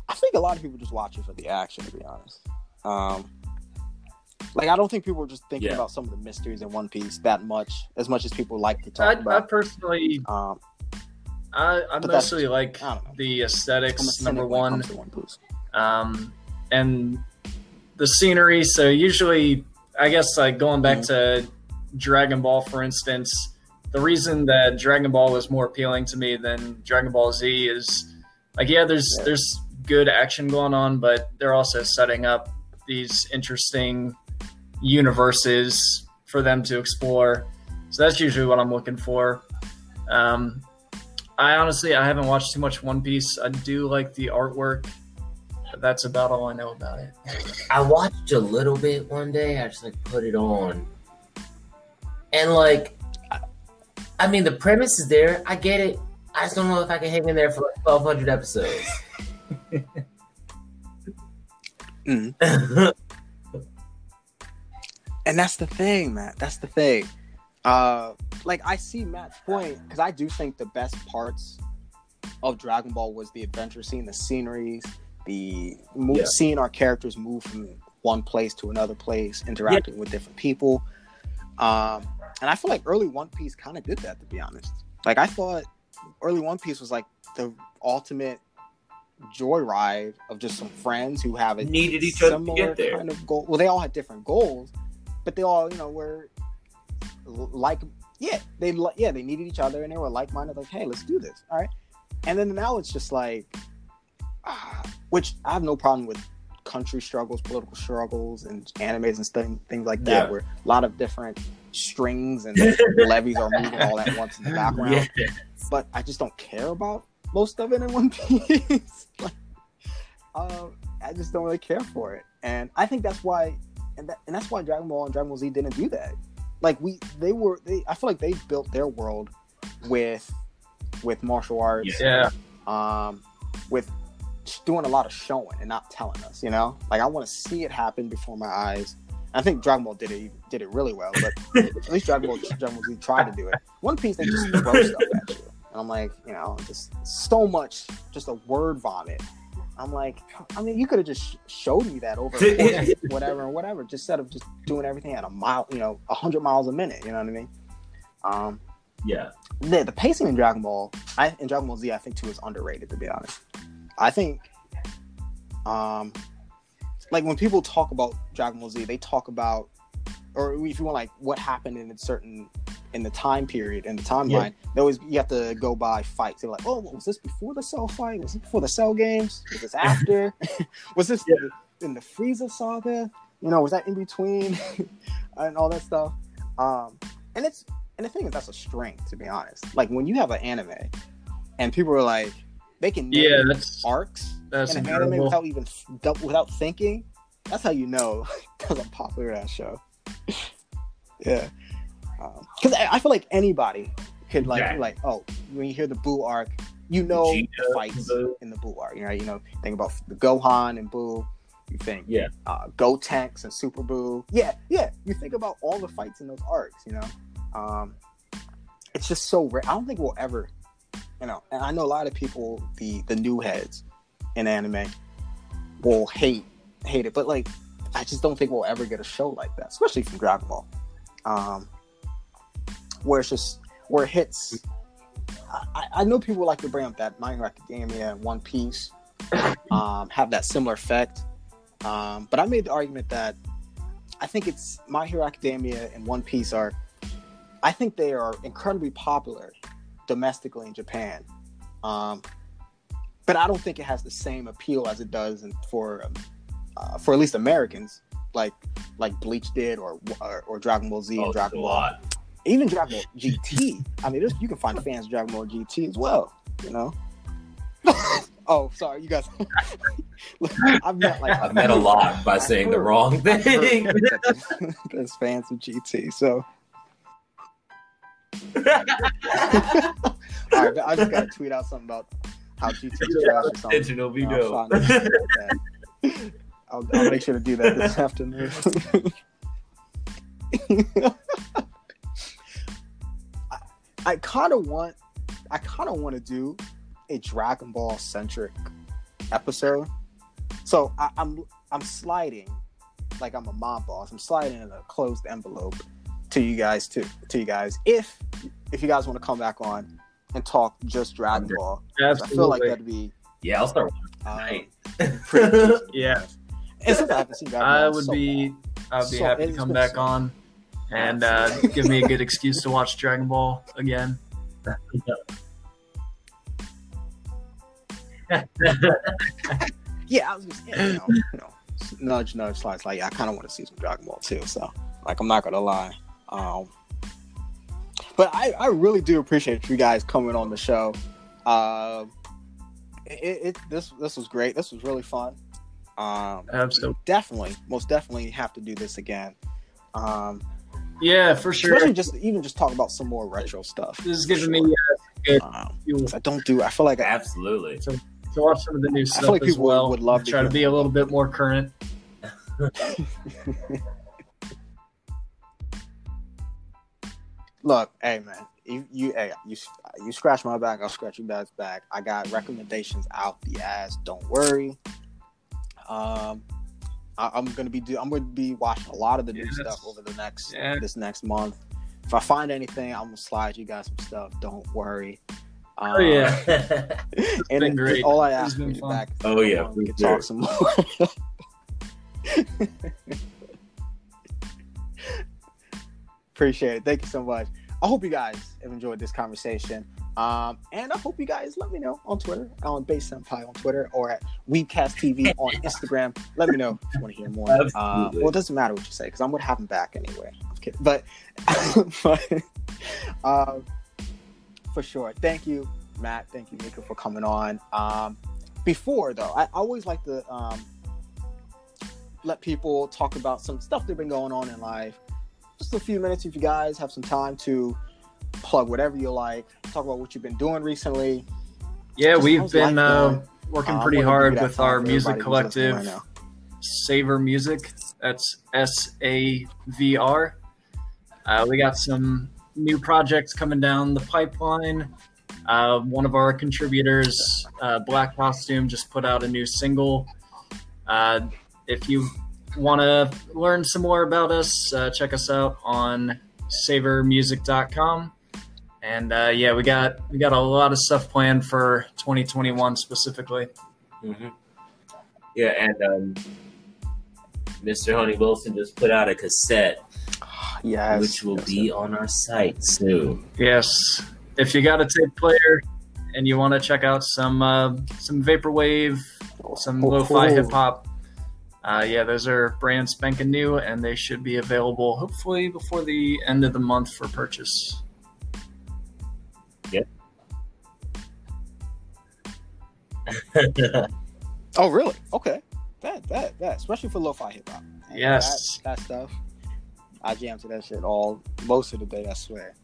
I think a lot of people just watch it for the action. To be honest, um, like I don't think people are just thinking Yeah. about some of the mysteries in One Piece that much, as much as people like to I, talk I about. personally, Um, I, I mostly like I the aesthetics. Number one, One um, and the scenery. So usually, I guess like going back Mm-hmm. to Dragon Ball, for instance, the reason that Dragon Ball was more appealing to me than Dragon Ball Z is like, yeah, there's Yeah. there's good action going on, but they're also setting up these interesting universes for them to explore. So that's usually what I'm looking for. Um, I honestly I haven't watched too much One Piece. I do like the artwork. But that's about all I know about it. I watched a little bit one day. I just like put it on, and like, I- I mean, the premise is there. I get it. I just don't know if I can hang in there for like twelve hundred episodes. Mhm. And that's the thing, Matt. That's the thing. Uh, like I see Matt's point because I do think the best parts of Dragon Ball was the adventure scene, the sceneries, the move, Yeah. seeing our characters move from one place to another place, interacting with different people. Um, and I feel like early One Piece kind of did that, to be honest. Like I thought early One Piece was like the ultimate joyride of just some friends who have a Needed each other to get there. kind of goal. Well, they all had different goals, but they all, you know, were like, yeah, they yeah they needed each other and they were like minded. Like, hey, let's do this, all right. And then now it's just like, ah, which I have no problem with country struggles, political struggles, and animes and stuff, things like that, Yeah. where a lot of different strings and levies are moving all at once in the background Yeah. but I just don't care about most of it in One Piece. like, um, I just don't really care for it, and I think that's why, and, that, and that's why Dragon Ball and Dragon Ball Z didn't do that. Like we, they were, they. I feel like they built their world with, with martial arts, Yeah, um, with doing a lot of showing and not telling us. You know, like I want to see it happen before my eyes. I think Dragon Ball did it did it really well, but at least Dragon Ball, Dragon Ball Z tried to do it. One Piece, they just throw stuff at you, and I'm like, you know, just so much, just a word vomit. I'm like, I mean, you could have just showed me that over course whatever and whatever, just instead of just doing everything at a mile, you know, hundred miles a minute. You know what I mean? Um, Yeah. the, the pacing in Dragon Ball, I in Dragon Ball Z, I think too is underrated. To be honest, I think, um, like when people talk about Dragon Ball Z, they talk about, or if you want like what happened in a certain in the time period in the timeline. Yeah. They always you have to go by fights. They're like, oh, was this before the Cell fight? Was this before the Cell games? Was this after? was this Yeah. in the Frieza saga? You know, was that in between and all that stuff? Um, and it's and the thing is that's a strength to be honest. Like when you have an anime and people are like they can yeah, that's arcs that's in an anime without even without thinking. That's how you know because I'm popular that show. yeah, because I, I feel like anybody could like Exactly. like oh when you hear the Boo arc, you know the fights Boo. in the Boo arc. You know, you know think about the Gohan and Boo. You think Yeah. uh, Gotenks and Super Boo. Yeah, yeah. You think about all the fights in those arcs. You know, um, it's just so rare. I don't think we'll ever, you know. And I know a lot of people, the the new heads in anime, will hate hate it, but like, I just don't think we'll ever get a show like that, especially from Dragon Ball, um, where it's just where it hits. I, I- know people like to bring up that My Hero Academia and One Piece um, have that similar effect. Um, but I made the argument that I think it's My Hero Academia and One Piece are, I think they are incredibly popular domestically in Japan. Um, but I don't think it has the same appeal as it does for um, uh, for at least Americans, like like Bleach did, or or, or Dragon Ball Z Oh, and Dragon Ball lot. even Dragon Ball GT. I mean, you can find fans of Dragon Ball GT as well. You know. oh, sorry, you guys. Look, I've met like I've met a lot by saying the wrong thing. There's fans of GT, so all right. I just gotta tweet out something about how GT is trash or something. Intentional be You know. I'll. I'll, I'll make sure to do that this afternoon. I, I kind of want, I kind of want to do a Dragon Ball centric episode. So I, I'm I'm sliding, like I'm a mob boss. I'm sliding in a closed envelope to you guys to to you guys if if you guys want to come back on and talk just Dragon Ball. 'Cause I feel like that'd be Yeah, I'll start. Right. pretty. Yeah. Since I haven't seen Dragon Ball I would so be I would be So- happy to come back so- on and uh, give me a good excuse to watch Dragon Ball again. yeah, I was just yeah, you know, you know, nudge, nudge, slides. Like, I kind of want to see some Dragon Ball too. So, like, I'm not gonna lie. Um, but I, I really do appreciate you guys coming on the show. Uh, it, it this this was great. This was really fun. Um, Absolutely. definitely, most definitely have to do this again. Um, Yeah, for sure. especially just even just talk about some more retro stuff. This is giving me uh, good Um, I don't do. I feel like I, Absolutely. to watch some of the new stuff feel like as people well. would love to try to be a little bit more current. look, hey man, you you hey, you you scratch my back, I'll scratch your guys' back. I got recommendations out the ass. Don't worry. Um, I, I'm gonna be do. I'm gonna be watching a lot of the new Yes. stuff over the next Yeah. this next month. If I find anything, I'm gonna slide you guys some stuff. Don't worry. Um, Oh yeah, and been it- great. all I ask been when back. Oh, yeah, um, we can talk some more. Appreciate it. Thank you so much. I hope you guys have enjoyed this conversation. Um, and I hope you guys let me know on Twitter, on Base Senpai on Twitter, or at Weebcast TV on Instagram. Let me know if you want to hear more. Uh, well, it doesn't matter what you say because I'm gonna have them back anyway. But, but um, for sure. Thank you, Matt. Thank you, Nico, for coming on. Um, before though, I, I always like to um, let people talk about some stuff they've been going on in life. Just a few minutes, if you guys have some time to plug whatever you like, talk about what you've been doing recently. yeah. Just We've been life uh, working Uh, pretty I'm gonna give hard with our music everybody who's listening collective, right. SAVR Music. That's S A V R. Uh, we got some new projects coming down the pipeline. Uh, one of our contributors, uh, Black Costume, just put out a new single. Uh, if you want to learn some more about us, uh, check us out on savrmusic.com. And uh, yeah, we got we got a lot of stuff planned for 2021 specifically. Mhm. Yeah, and um, Mr. Honey Wilson just put out a cassette, Yes, which will yes, be yes. on our site soon. Yes, if you got a tape player and you want to check out some uh, some vaporwave, some Oh, lo-fi cool. hip hop, uh, yeah, those are brand spanking new, and they should be available hopefully before the end of the month for purchase. Yeah. Oh, really? Okay. That that that, especially for lo-fi hip hop. Yes. that, that stuff. I jam to that shit all most of the day. I swear.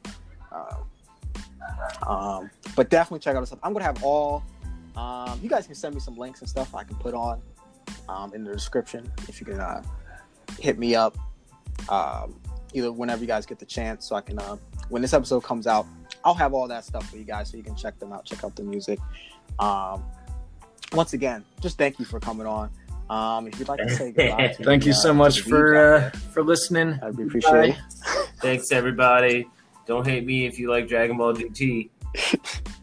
Um, um, but definitely check out the stuff. I'm gonna have all. Um, you guys can send me some links and stuff I can put on um, in the description if you can uh, hit me up um, either whenever you guys get the chance, so I can uh, when this episode comes out, I'll have all that stuff for you guys so you can check them out, check out the music. Um, once again, just thank you for coming on. Um, if you'd like to say goodbye, to Thank the, you uh, so to much for uh, for listening. I'd be appreciated. Thanks, everybody. Don't hate me if you like Dragon Ball GT.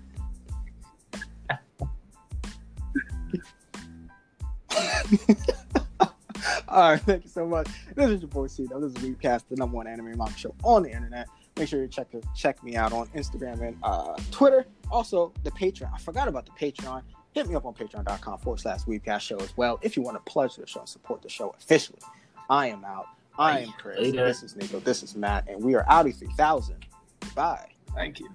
All right, thank you so much. This is your boy C. This is Weebcast, the number one anime manga show on the internet. Make sure you check check me out on Instagram and uh, Twitter. Also, the Patreon. I forgot about the Patreon. Hit me up on patreon.com forward slash Weebcast show as well if you want to pledge the show and support the show officially. I am out. I am Chris. Later. This is Nico. This is Matt, and we are Audi 3000. Bye. Thank you.